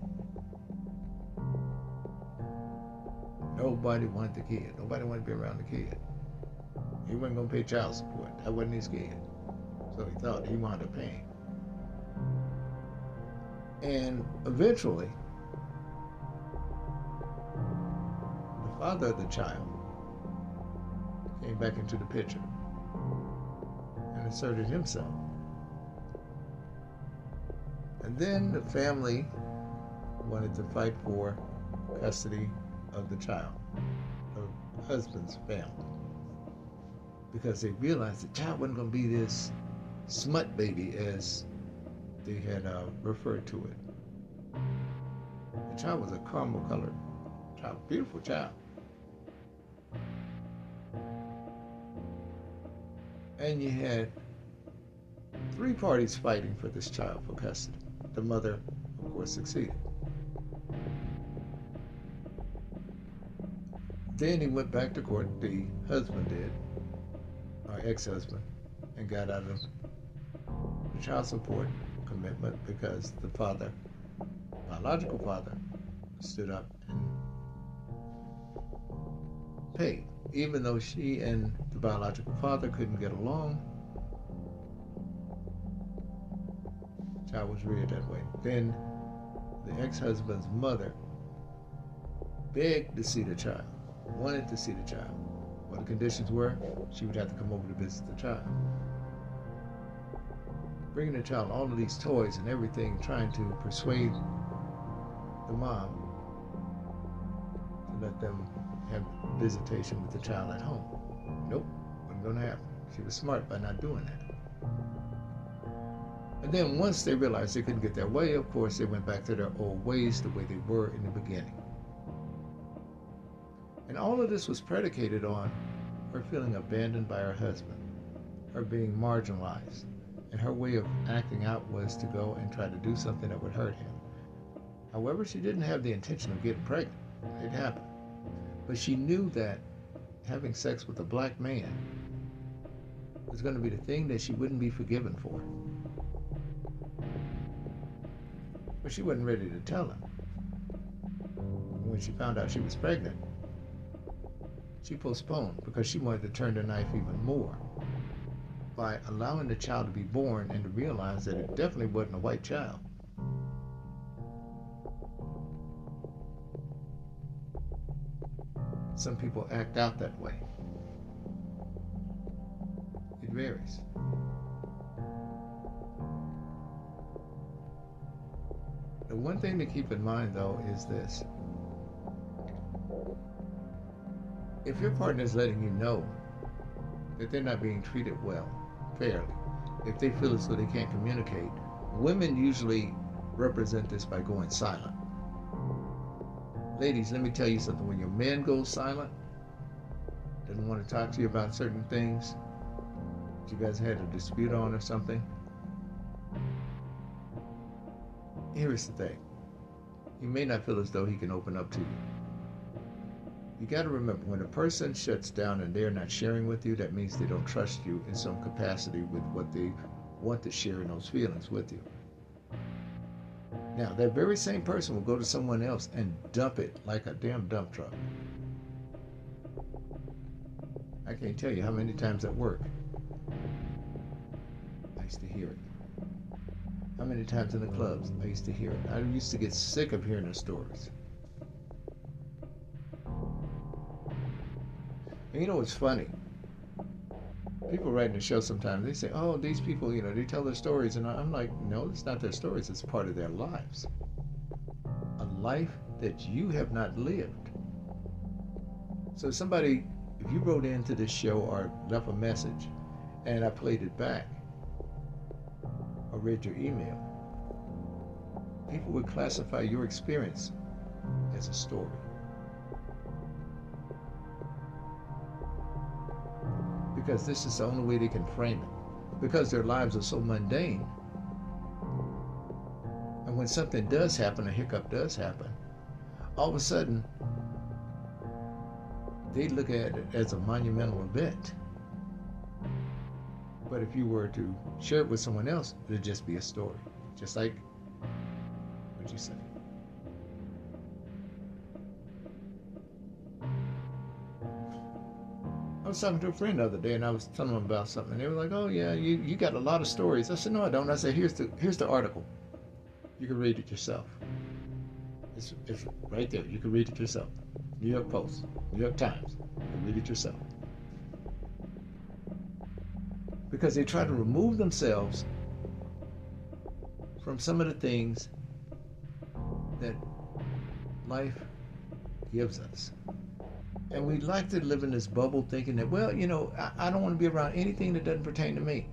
Nobody wanted the kid. Nobody wanted to be around the kid. He wasn't to pay child support. That wasn't his kid. So he thought he wanted to pay. And eventually, the father of the child came back into the picture and asserted himself. And then the family wanted to fight for custody of the child, the husband's family, because they realized the child wasn't going to be this smut baby as they had uh, referred to it. The child was a caramel colored child, beautiful child. And you had three parties fighting for this child for custody. The mother, of course, succeeded. Then he went back to court, the husband did, or ex husband, and got out of child support commitment because the father, biological father, stood up and paid. Even though she and the biological father couldn't get along, child was reared that way. Then the ex husband's mother begged to see the child wanted to see the child. The conditions were, she would have to come over to visit the child. Bringing the child all of these toys and everything, trying to persuade the mom to let them have visitation with the child at home. Nope, wasn't going to happen. She was smart by not doing that. And then once they realized they couldn't get their way, of course, they went back to their old ways, the way they were in the beginning. And all of this was predicated on her feeling abandoned by her husband, her being marginalized, and her way of acting out was to go and try to do something that would hurt him. However, she didn't have the intention of getting pregnant. It happened. But she knew that having sex with a black man was going to be the thing that she wouldn't be forgiven for. But she wasn't ready to tell him. When she found out she was pregnant, she postponed because she wanted to turn the knife even more by allowing the child to be born and to realize that it definitely wasn't a white child. Some people act out that way. It varies. The one thing to keep in mind, though, is this if your partner is letting you know that they're not being treated well, fairly, if they feel as though they can't communicate, women usually represent this by going silent. Ladies, let me tell you something. When your man goes silent, doesn't want to talk to you about certain things you guys had a dispute on or something, here's the thing. He may not feel as though he can open up to you you got to remember when a person shuts down and they're not sharing with you, that means they don't trust you in some capacity with what they want to share in those feelings with you. Now, that very same person will go to someone else and dump it like a damn dump truck. I can't tell you how many times at work I used to hear it. How many times in the clubs I used to hear it. I used to get sick of hearing the stories. And you know what's funny? People writing the show sometimes, they say, oh, these people, you know, they tell their stories. And I'm like, no, it's not their stories, it's part of their lives. A life that you have not lived. So somebody, if you wrote into this show or left a message and I played it back or read your email, people would classify your experience as a story. Because this is the only way they can frame it. because their lives are so mundane. And when something does happen, a hiccup does happen, all of a sudden they look at it as a monumental event. But if you were to share it with someone else, it'd just be a story. Just like what you say. Was talking to a friend the other day and I was telling them about something. And they were like, Oh yeah, you, you got a lot of stories. I said, No, I don't. I said, Here's the here's the article. You can read it yourself. It's, it's right there. You can read it yourself. New York Post, New York Times. Read it yourself. Because they try to remove themselves from some of the things that life gives us. And we like to live in this bubble thinking that, well, you know, I, I don't want to be around anything that doesn't pertain to me.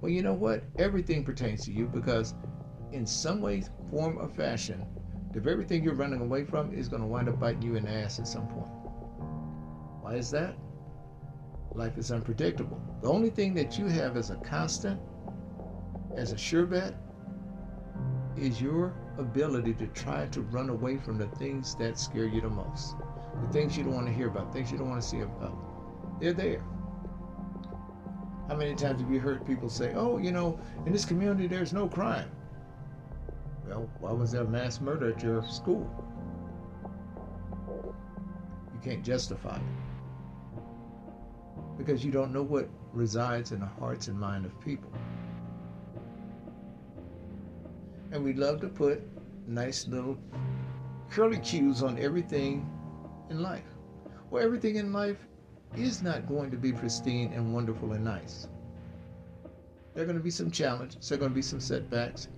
Well, you know what? Everything pertains to you because, in some way, form, or fashion, the very thing you're running away from is going to wind up biting you in the ass at some point. Why is that? Life is unpredictable. The only thing that you have as a constant, as a sure bet, is your ability to try to run away from the things that scare you the most. The things you don't want to hear about, things you don't want to see about. They're there. How many times have you heard people say, oh, you know, in this community there's no crime? Well, why was there a mass murder at your school? You can't justify it. Because you don't know what resides in the hearts and mind of people. And we love to put nice little curly cues on everything in life. Well, everything in life is not going to be pristine and wonderful and nice. There are going to be some challenges, there are going to be some setbacks,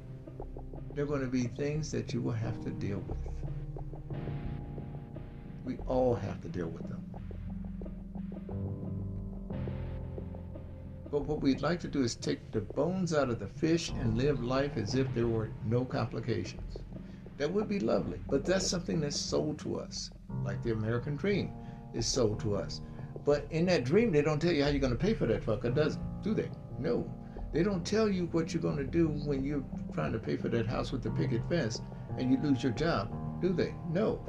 there are going to be things that you will have to deal with. We all have to deal with them. But what we'd like to do is take the bones out of the fish and live life as if there were no complications. That would be lovely, but that's something that's sold to us, like the American dream is sold to us. But in that dream, they don't tell you how you're going to pay for that fucker, does do they? No. They don't tell you what you're going to do when you're trying to pay for that house with the picket fence and you lose your job, do they? No.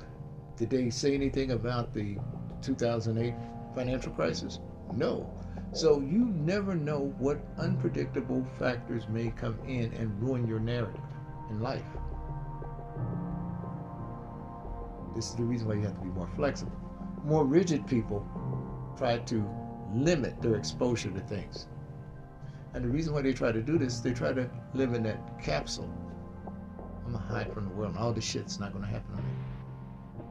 Did they say anything about the 2008 financial crisis? No. So you never know what unpredictable factors may come in and ruin your narrative in life. This is the reason why you have to be more flexible. More rigid people try to limit their exposure to things. And the reason why they try to do this, they try to live in that capsule. I'm gonna hide from the world, and all this shit's not gonna happen to me.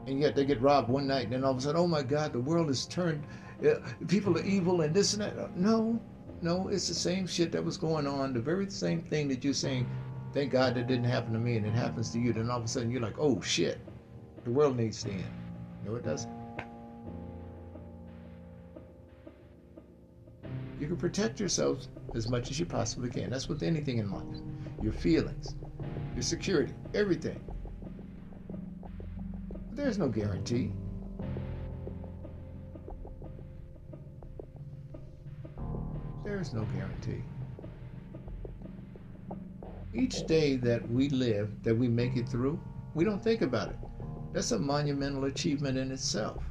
And yet they get robbed one night, and then all of a sudden, oh my God, the world has turned. Uh, people are evil and this and that. No, no, it's the same shit that was going on. The very same thing that you're saying. Thank God that didn't happen to me, and it happens to you. Then all of a sudden, you're like, oh shit, the world needs to end. No, it doesn't. You can protect yourselves as much as you possibly can. That's with anything in life. Your feelings, your security, everything. But there's no guarantee. There's no guarantee. Each day that we live, that we make it through, we don't think about it. That's a monumental achievement in itself.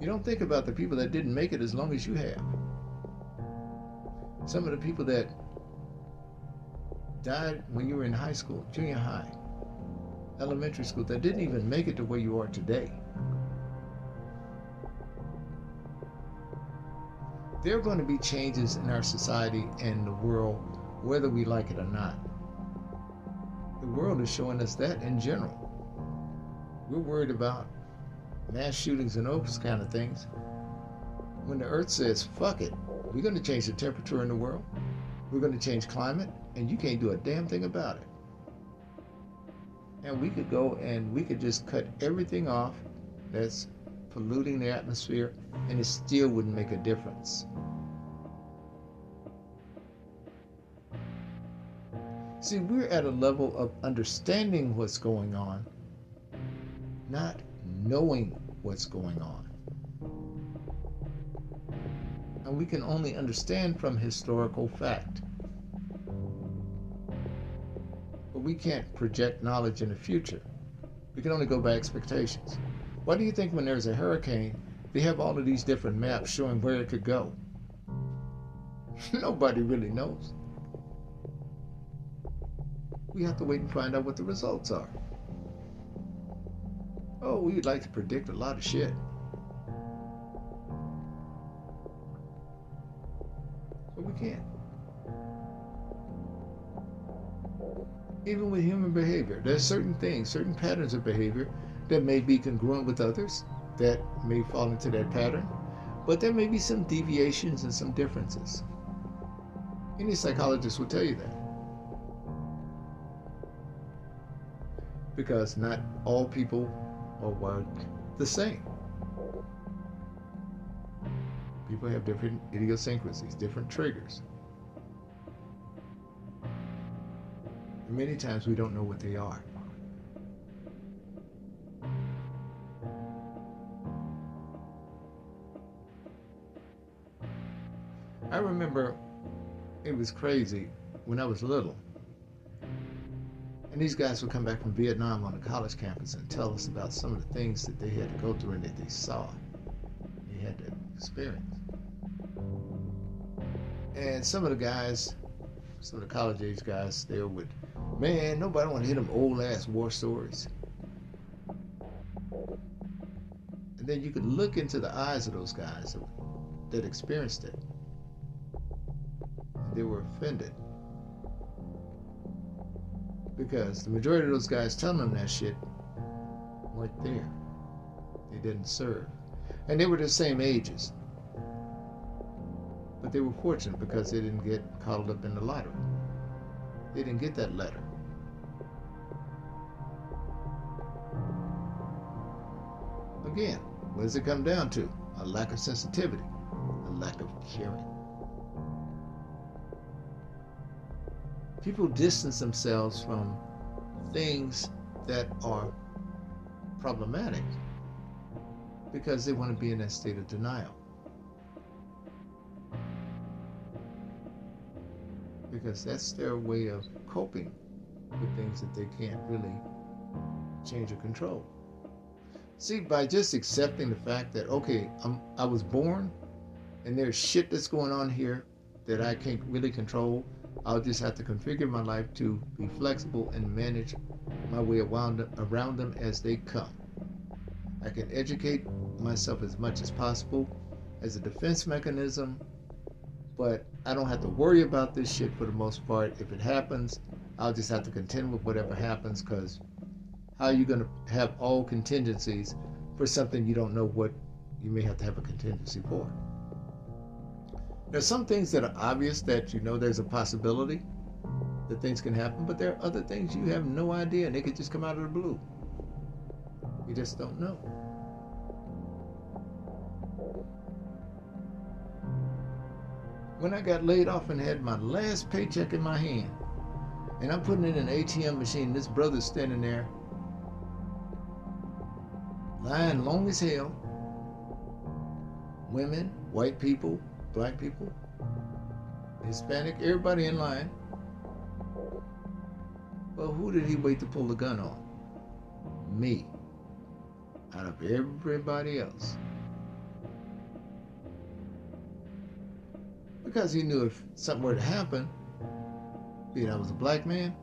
You don't think about the people that didn't make it as long as you have. Some of the people that died when you were in high school, junior high, elementary school, that didn't even make it to where you are today. There are going to be changes in our society and the world, whether we like it or not. The world is showing us that in general. We're worried about mass shootings and those kind of things. When the earth says, fuck it, we're going to change the temperature in the world, we're going to change climate, and you can't do a damn thing about it. And we could go and we could just cut everything off that's polluting the atmosphere, and it still wouldn't make a difference. See, we're at a level of understanding what's going on, not knowing what's going on. And we can only understand from historical fact. But we can't project knowledge in the future. We can only go by expectations. Why do you think when there's a hurricane, they have all of these different maps showing where it could go? Nobody really knows. We have to wait and find out what the results are. Oh, we'd like to predict a lot of shit. But we can't. Even with human behavior, there's certain things, certain patterns of behavior that may be congruent with others, that may fall into that pattern, but there may be some deviations and some differences. Any psychologist will tell you that. Because not all people are the same. People have different idiosyncrasies, different triggers. Many times we don't know what they are. I remember it was crazy when I was little. And these guys would come back from Vietnam on a college campus and tell us about some of the things that they had to go through and that they saw. They had to experience. And some of the guys, some of the college age guys, they would, man, nobody want to hear them old ass war stories. And then you could look into the eyes of those guys that experienced it. They were offended. Because the majority of those guys telling them that shit weren't there. They didn't serve. And they were the same ages. But they were fortunate because they didn't get caught up in the lottery. They didn't get that letter. Again, what does it come down to? A lack of sensitivity, a lack of caring. People distance themselves from things that are problematic because they want to be in that state of denial. Because that's their way of coping with things that they can't really change or control. See, by just accepting the fact that, okay, I'm, I was born and there's shit that's going on here that I can't really control, I'll just have to configure my life to be flexible and manage my way around, them as they come. I can educate myself as much as possible as a defense mechanism, but I don't have to worry about this shit for the most part. If it happens, I'll just have to contend with whatever happens because how are you going to have all contingencies for something you don't know what you may have to have a contingency for? There's some things that are obvious that you know there's a possibility that things can happen, but there are other things you have no idea and they could just come out of the blue. You just don't know. When I got laid off and had my last paycheck in my hand, and I'm putting it in an ATM machine, this brother's standing there, lying long as hell. Women, white people, black people, Hispanic, everybody in line. Well, who did he wait to pull the gun on? Me. Out of everybody else. Because he knew if something were to happen, being I was a black man,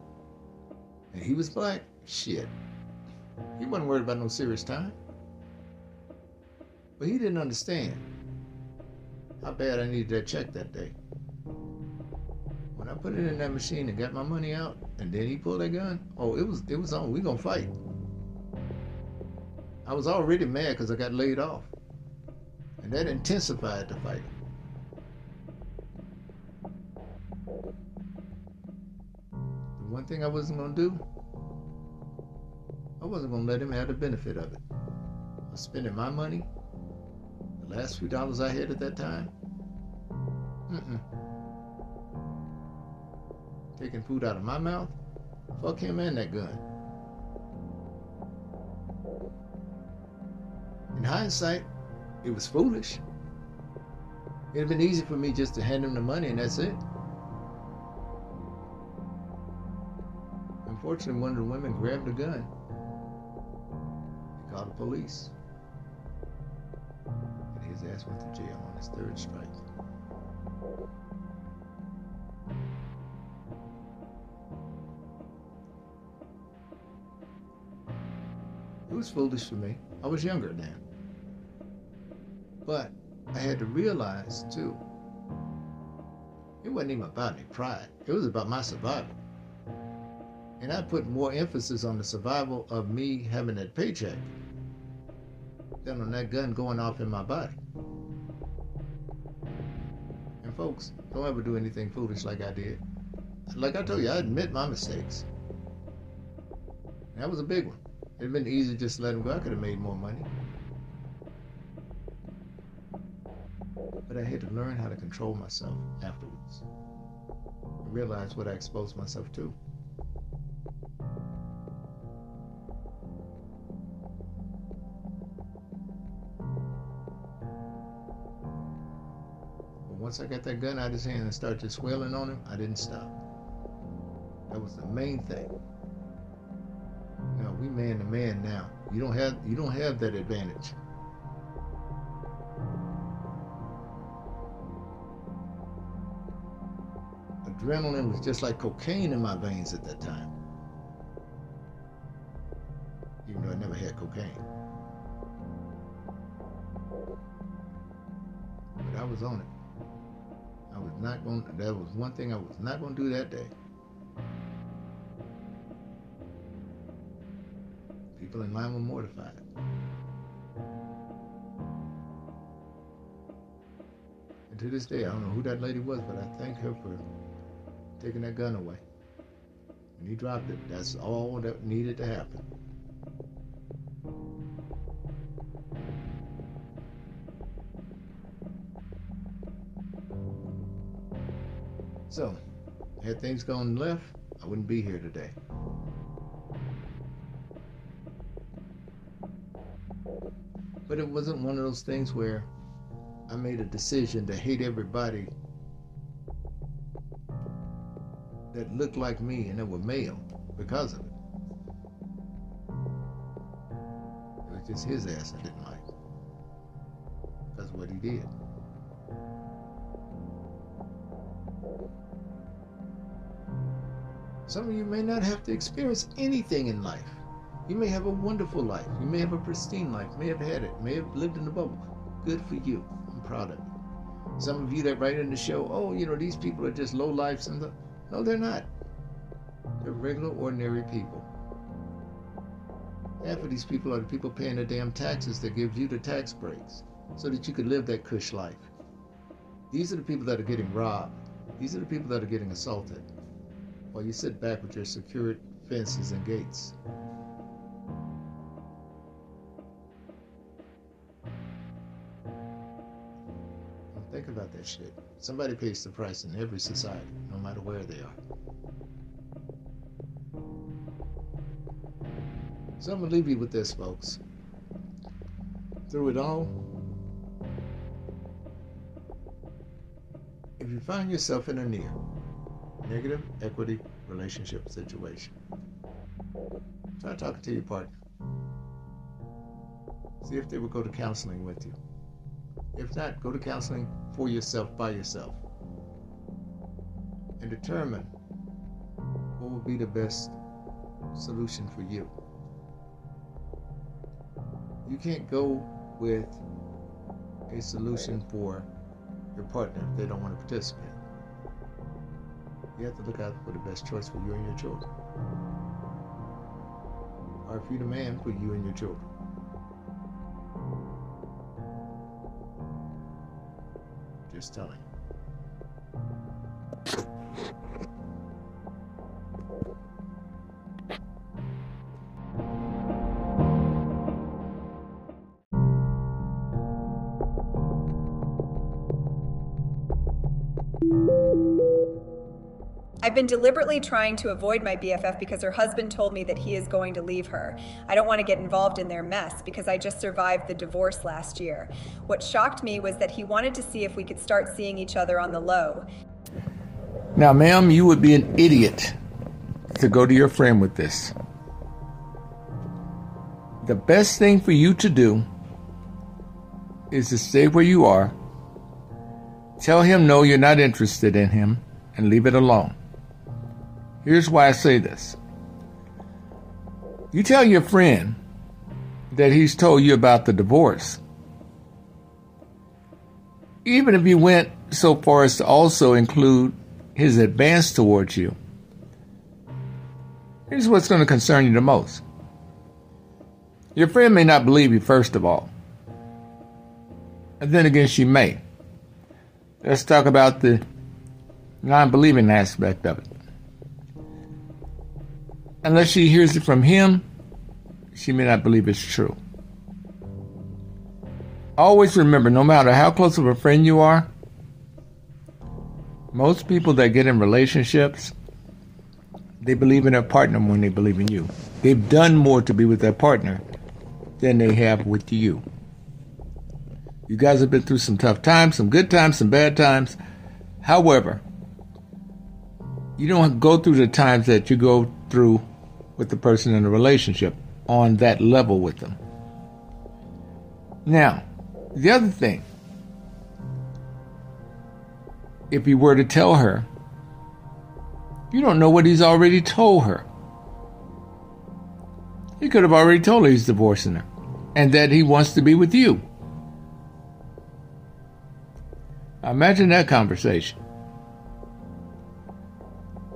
and he was black, shit. He wasn't worried about no serious time. But he didn't understand how bad I needed that check that day. When I put it in that machine and got my money out, and then he pulled that gun, oh, it was it was on. We gonna fight. I was already mad because I got laid off, and that intensified the fight. The one thing I wasn't gonna do, I wasn't gonna let him have the benefit of it. I was spending my money the last few dollars I had at that time, mm-mm. Taking food out of my mouth, fuck him and that gun. In hindsight, it was foolish. It'd been easy for me just to hand him the money and that's it. Unfortunately, one of the women grabbed a gun. They called the police. His ass went to jail on his third strike. It was foolish for me. I was younger then. But I had to realize, too, it wasn't even about any pride. It was about my survival. And I put more emphasis on the survival of me having that paycheck than on that gun going off in my body. Folks, don't ever do anything foolish like I did. Like I told you, I admit my mistakes. That was a big one. It'd been easy just to let him go. I could have made more money. But I had to learn how to control myself afterwards. I realized what I exposed myself to. Once I got that gun out of his hand and started just wailing on him, I didn't stop. That was the main thing. No, we man to man now. You don't have you don't have that advantage. Adrenaline was just like cocaine in my veins at that time. Even though I never had cocaine. But I was on it. Was not going that was one thing I was not going to do that day. People in line were mortified. And to this day, I don't know who that lady was, but I thank her for taking that gun away. And he dropped it. That's all that needed to happen. So, had things gone left, I wouldn't be here today. But it wasn't one of those things where I made a decision to hate everybody that looked like me and that were male because of it. It was just his ass I didn't like. Because of what he did. Some of you may not have to experience anything in life. You may have a wonderful life. You may have a pristine life. May have had it. May have lived in the bubble. Good for you. I'm proud of you. Some of you that write in the show, oh, you know, these people are just low lives and the no, they're not. They're regular, ordinary people. Half of these people are the people paying the damn taxes that give you the tax breaks so that you could live that cush life. These are the people that are getting robbed. These are the people that are getting assaulted while you sit back with your secured fences and gates. Think about that shit. Somebody pays the price in every society, no matter where they are. So I'm going to leave you with this, folks. Through it all, if you find yourself in a near negative equity relationship situation, try talking to your partner. See if they will go to counseling with you. If not, go to counseling for yourself by yourself and determine what will be the best solution for you. You can't go with a solution for your partner if they don't want to participate. You have to look out for the best choice for you and your children. Or if you're the man, for you and your children. Just telling. I've been deliberately trying to avoid my BFF because her husband told me that he is going to leave her. I don't want to get involved in their mess because I just survived the divorce last year. What shocked me was that he wanted to see if we could start seeing each other on the low. Now, ma'am, you would be an idiot to go to your friend with this. The best thing for you to do is to stay where you are, tell him no, you're not interested in him, and leave it alone. Here's why I say this. You tell your friend that he's told you about the divorce. Even if you went so far as to also include his advance towards you, here's what's going to concern you the most. Your friend may not believe you, first of all. And then again, she may. Let's talk about the non believing aspect of it. Unless she hears it from him, she may not believe it's true. Always remember no matter how close of a friend you are, most people that get in relationships, they believe in their partner more than they believe in you. They've done more to be with their partner than they have with you. You guys have been through some tough times, some good times, some bad times. However, you don't go through the times that you go through with the person in a relationship on that level with them. Now, the other thing, if he were to tell her, you don't know what he's already told her. He could have already told her he's divorcing her and that he wants to be with you. Imagine that conversation.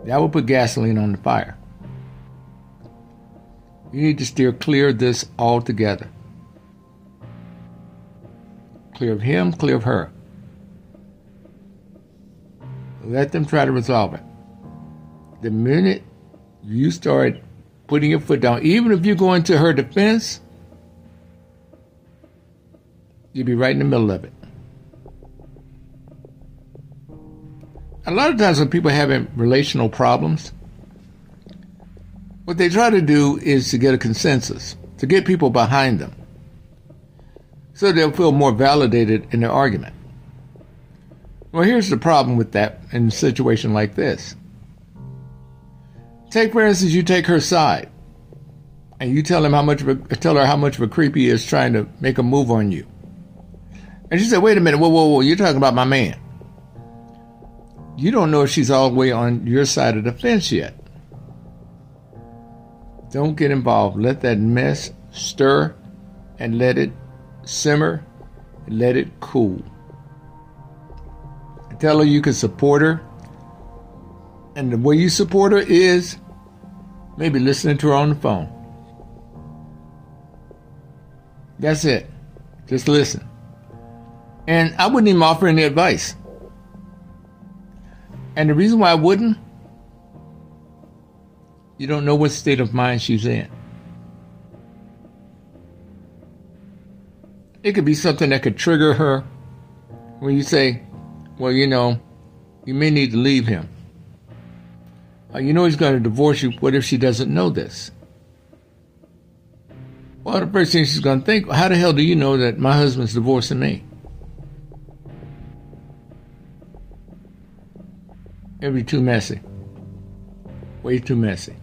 That would put gasoline on the fire. You need to steer clear of this altogether. Clear of him, clear of her. Let them try to resolve it. The minute you start putting your foot down, even if you go into her defense, you'll be right in the middle of it. A lot of times when people having relational problems, what they try to do is to get a consensus, to get people behind them, so they'll feel more validated in their argument. Well, here's the problem with that in a situation like this. Take, for instance, you take her side, and you tell him how much a, tell her how much of a creep he is trying to make a move on you. And she said, "Wait a minute, whoa, whoa, whoa! You're talking about my man." You don't know if she's all the way on your side of the fence yet. Don't get involved. Let that mess stir and let it simmer let it cool. Tell her you can support her. And the way you support her is maybe listening to her on the phone. That's it. Just listen. And I wouldn't even offer any advice. And the reason why I wouldn't, you don't know what state of mind she's in. It could be something that could trigger her when you say, well, you know, you may need to leave him. Uh, you know he's going to divorce you. What if she doesn't know this? Well, the first thing she's going to think, how the hell do you know that my husband's divorcing me? It'd be too messy. Way too messy.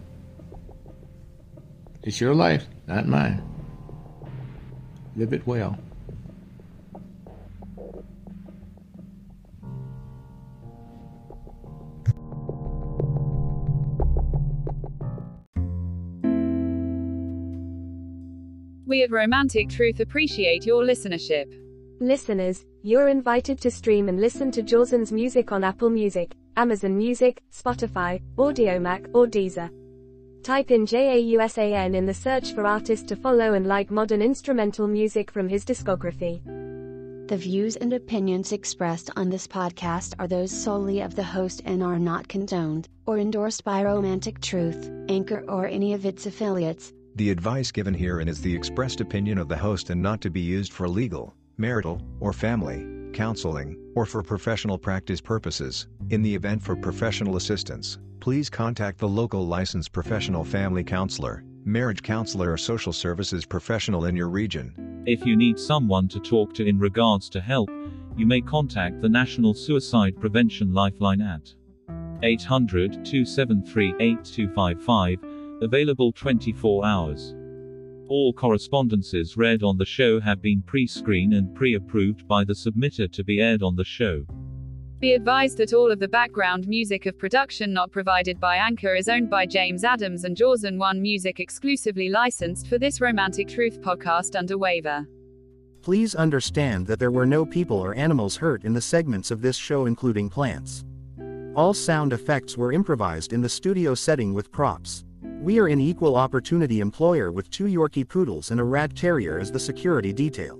It's your life, not mine. Live it well. We at Romantic Truth appreciate your listenership. Listeners, you're invited to stream and listen to Jawson's music on Apple Music, Amazon Music, Spotify, Audiomack, or Deezer. Type in JAUSAN in the search for artist to follow and like modern instrumental music from his discography. The views and opinions expressed on this podcast are those solely of the host and are not condoned or endorsed by Romantic Truth, Anchor, or any of its affiliates. The advice given herein is the expressed opinion of the host and not to be used for legal, marital, or family, counseling, or for professional practice purposes, in the event for professional assistance. Please contact the local licensed professional family counselor, marriage counselor, or social services professional in your region. If you need someone to talk to in regards to help, you may contact the National Suicide Prevention Lifeline at 800 273 8255, available 24 hours. All correspondences read on the show have been pre screened and pre approved by the submitter to be aired on the show. Be advised that all of the background music of production not provided by Anchor is owned by James Adams and Jawson One Music exclusively licensed for this Romantic Truth podcast under waiver. Please understand that there were no people or animals hurt in the segments of this show, including plants. All sound effects were improvised in the studio setting with props. We are an equal opportunity employer with two Yorkie poodles and a rat terrier as the security detail.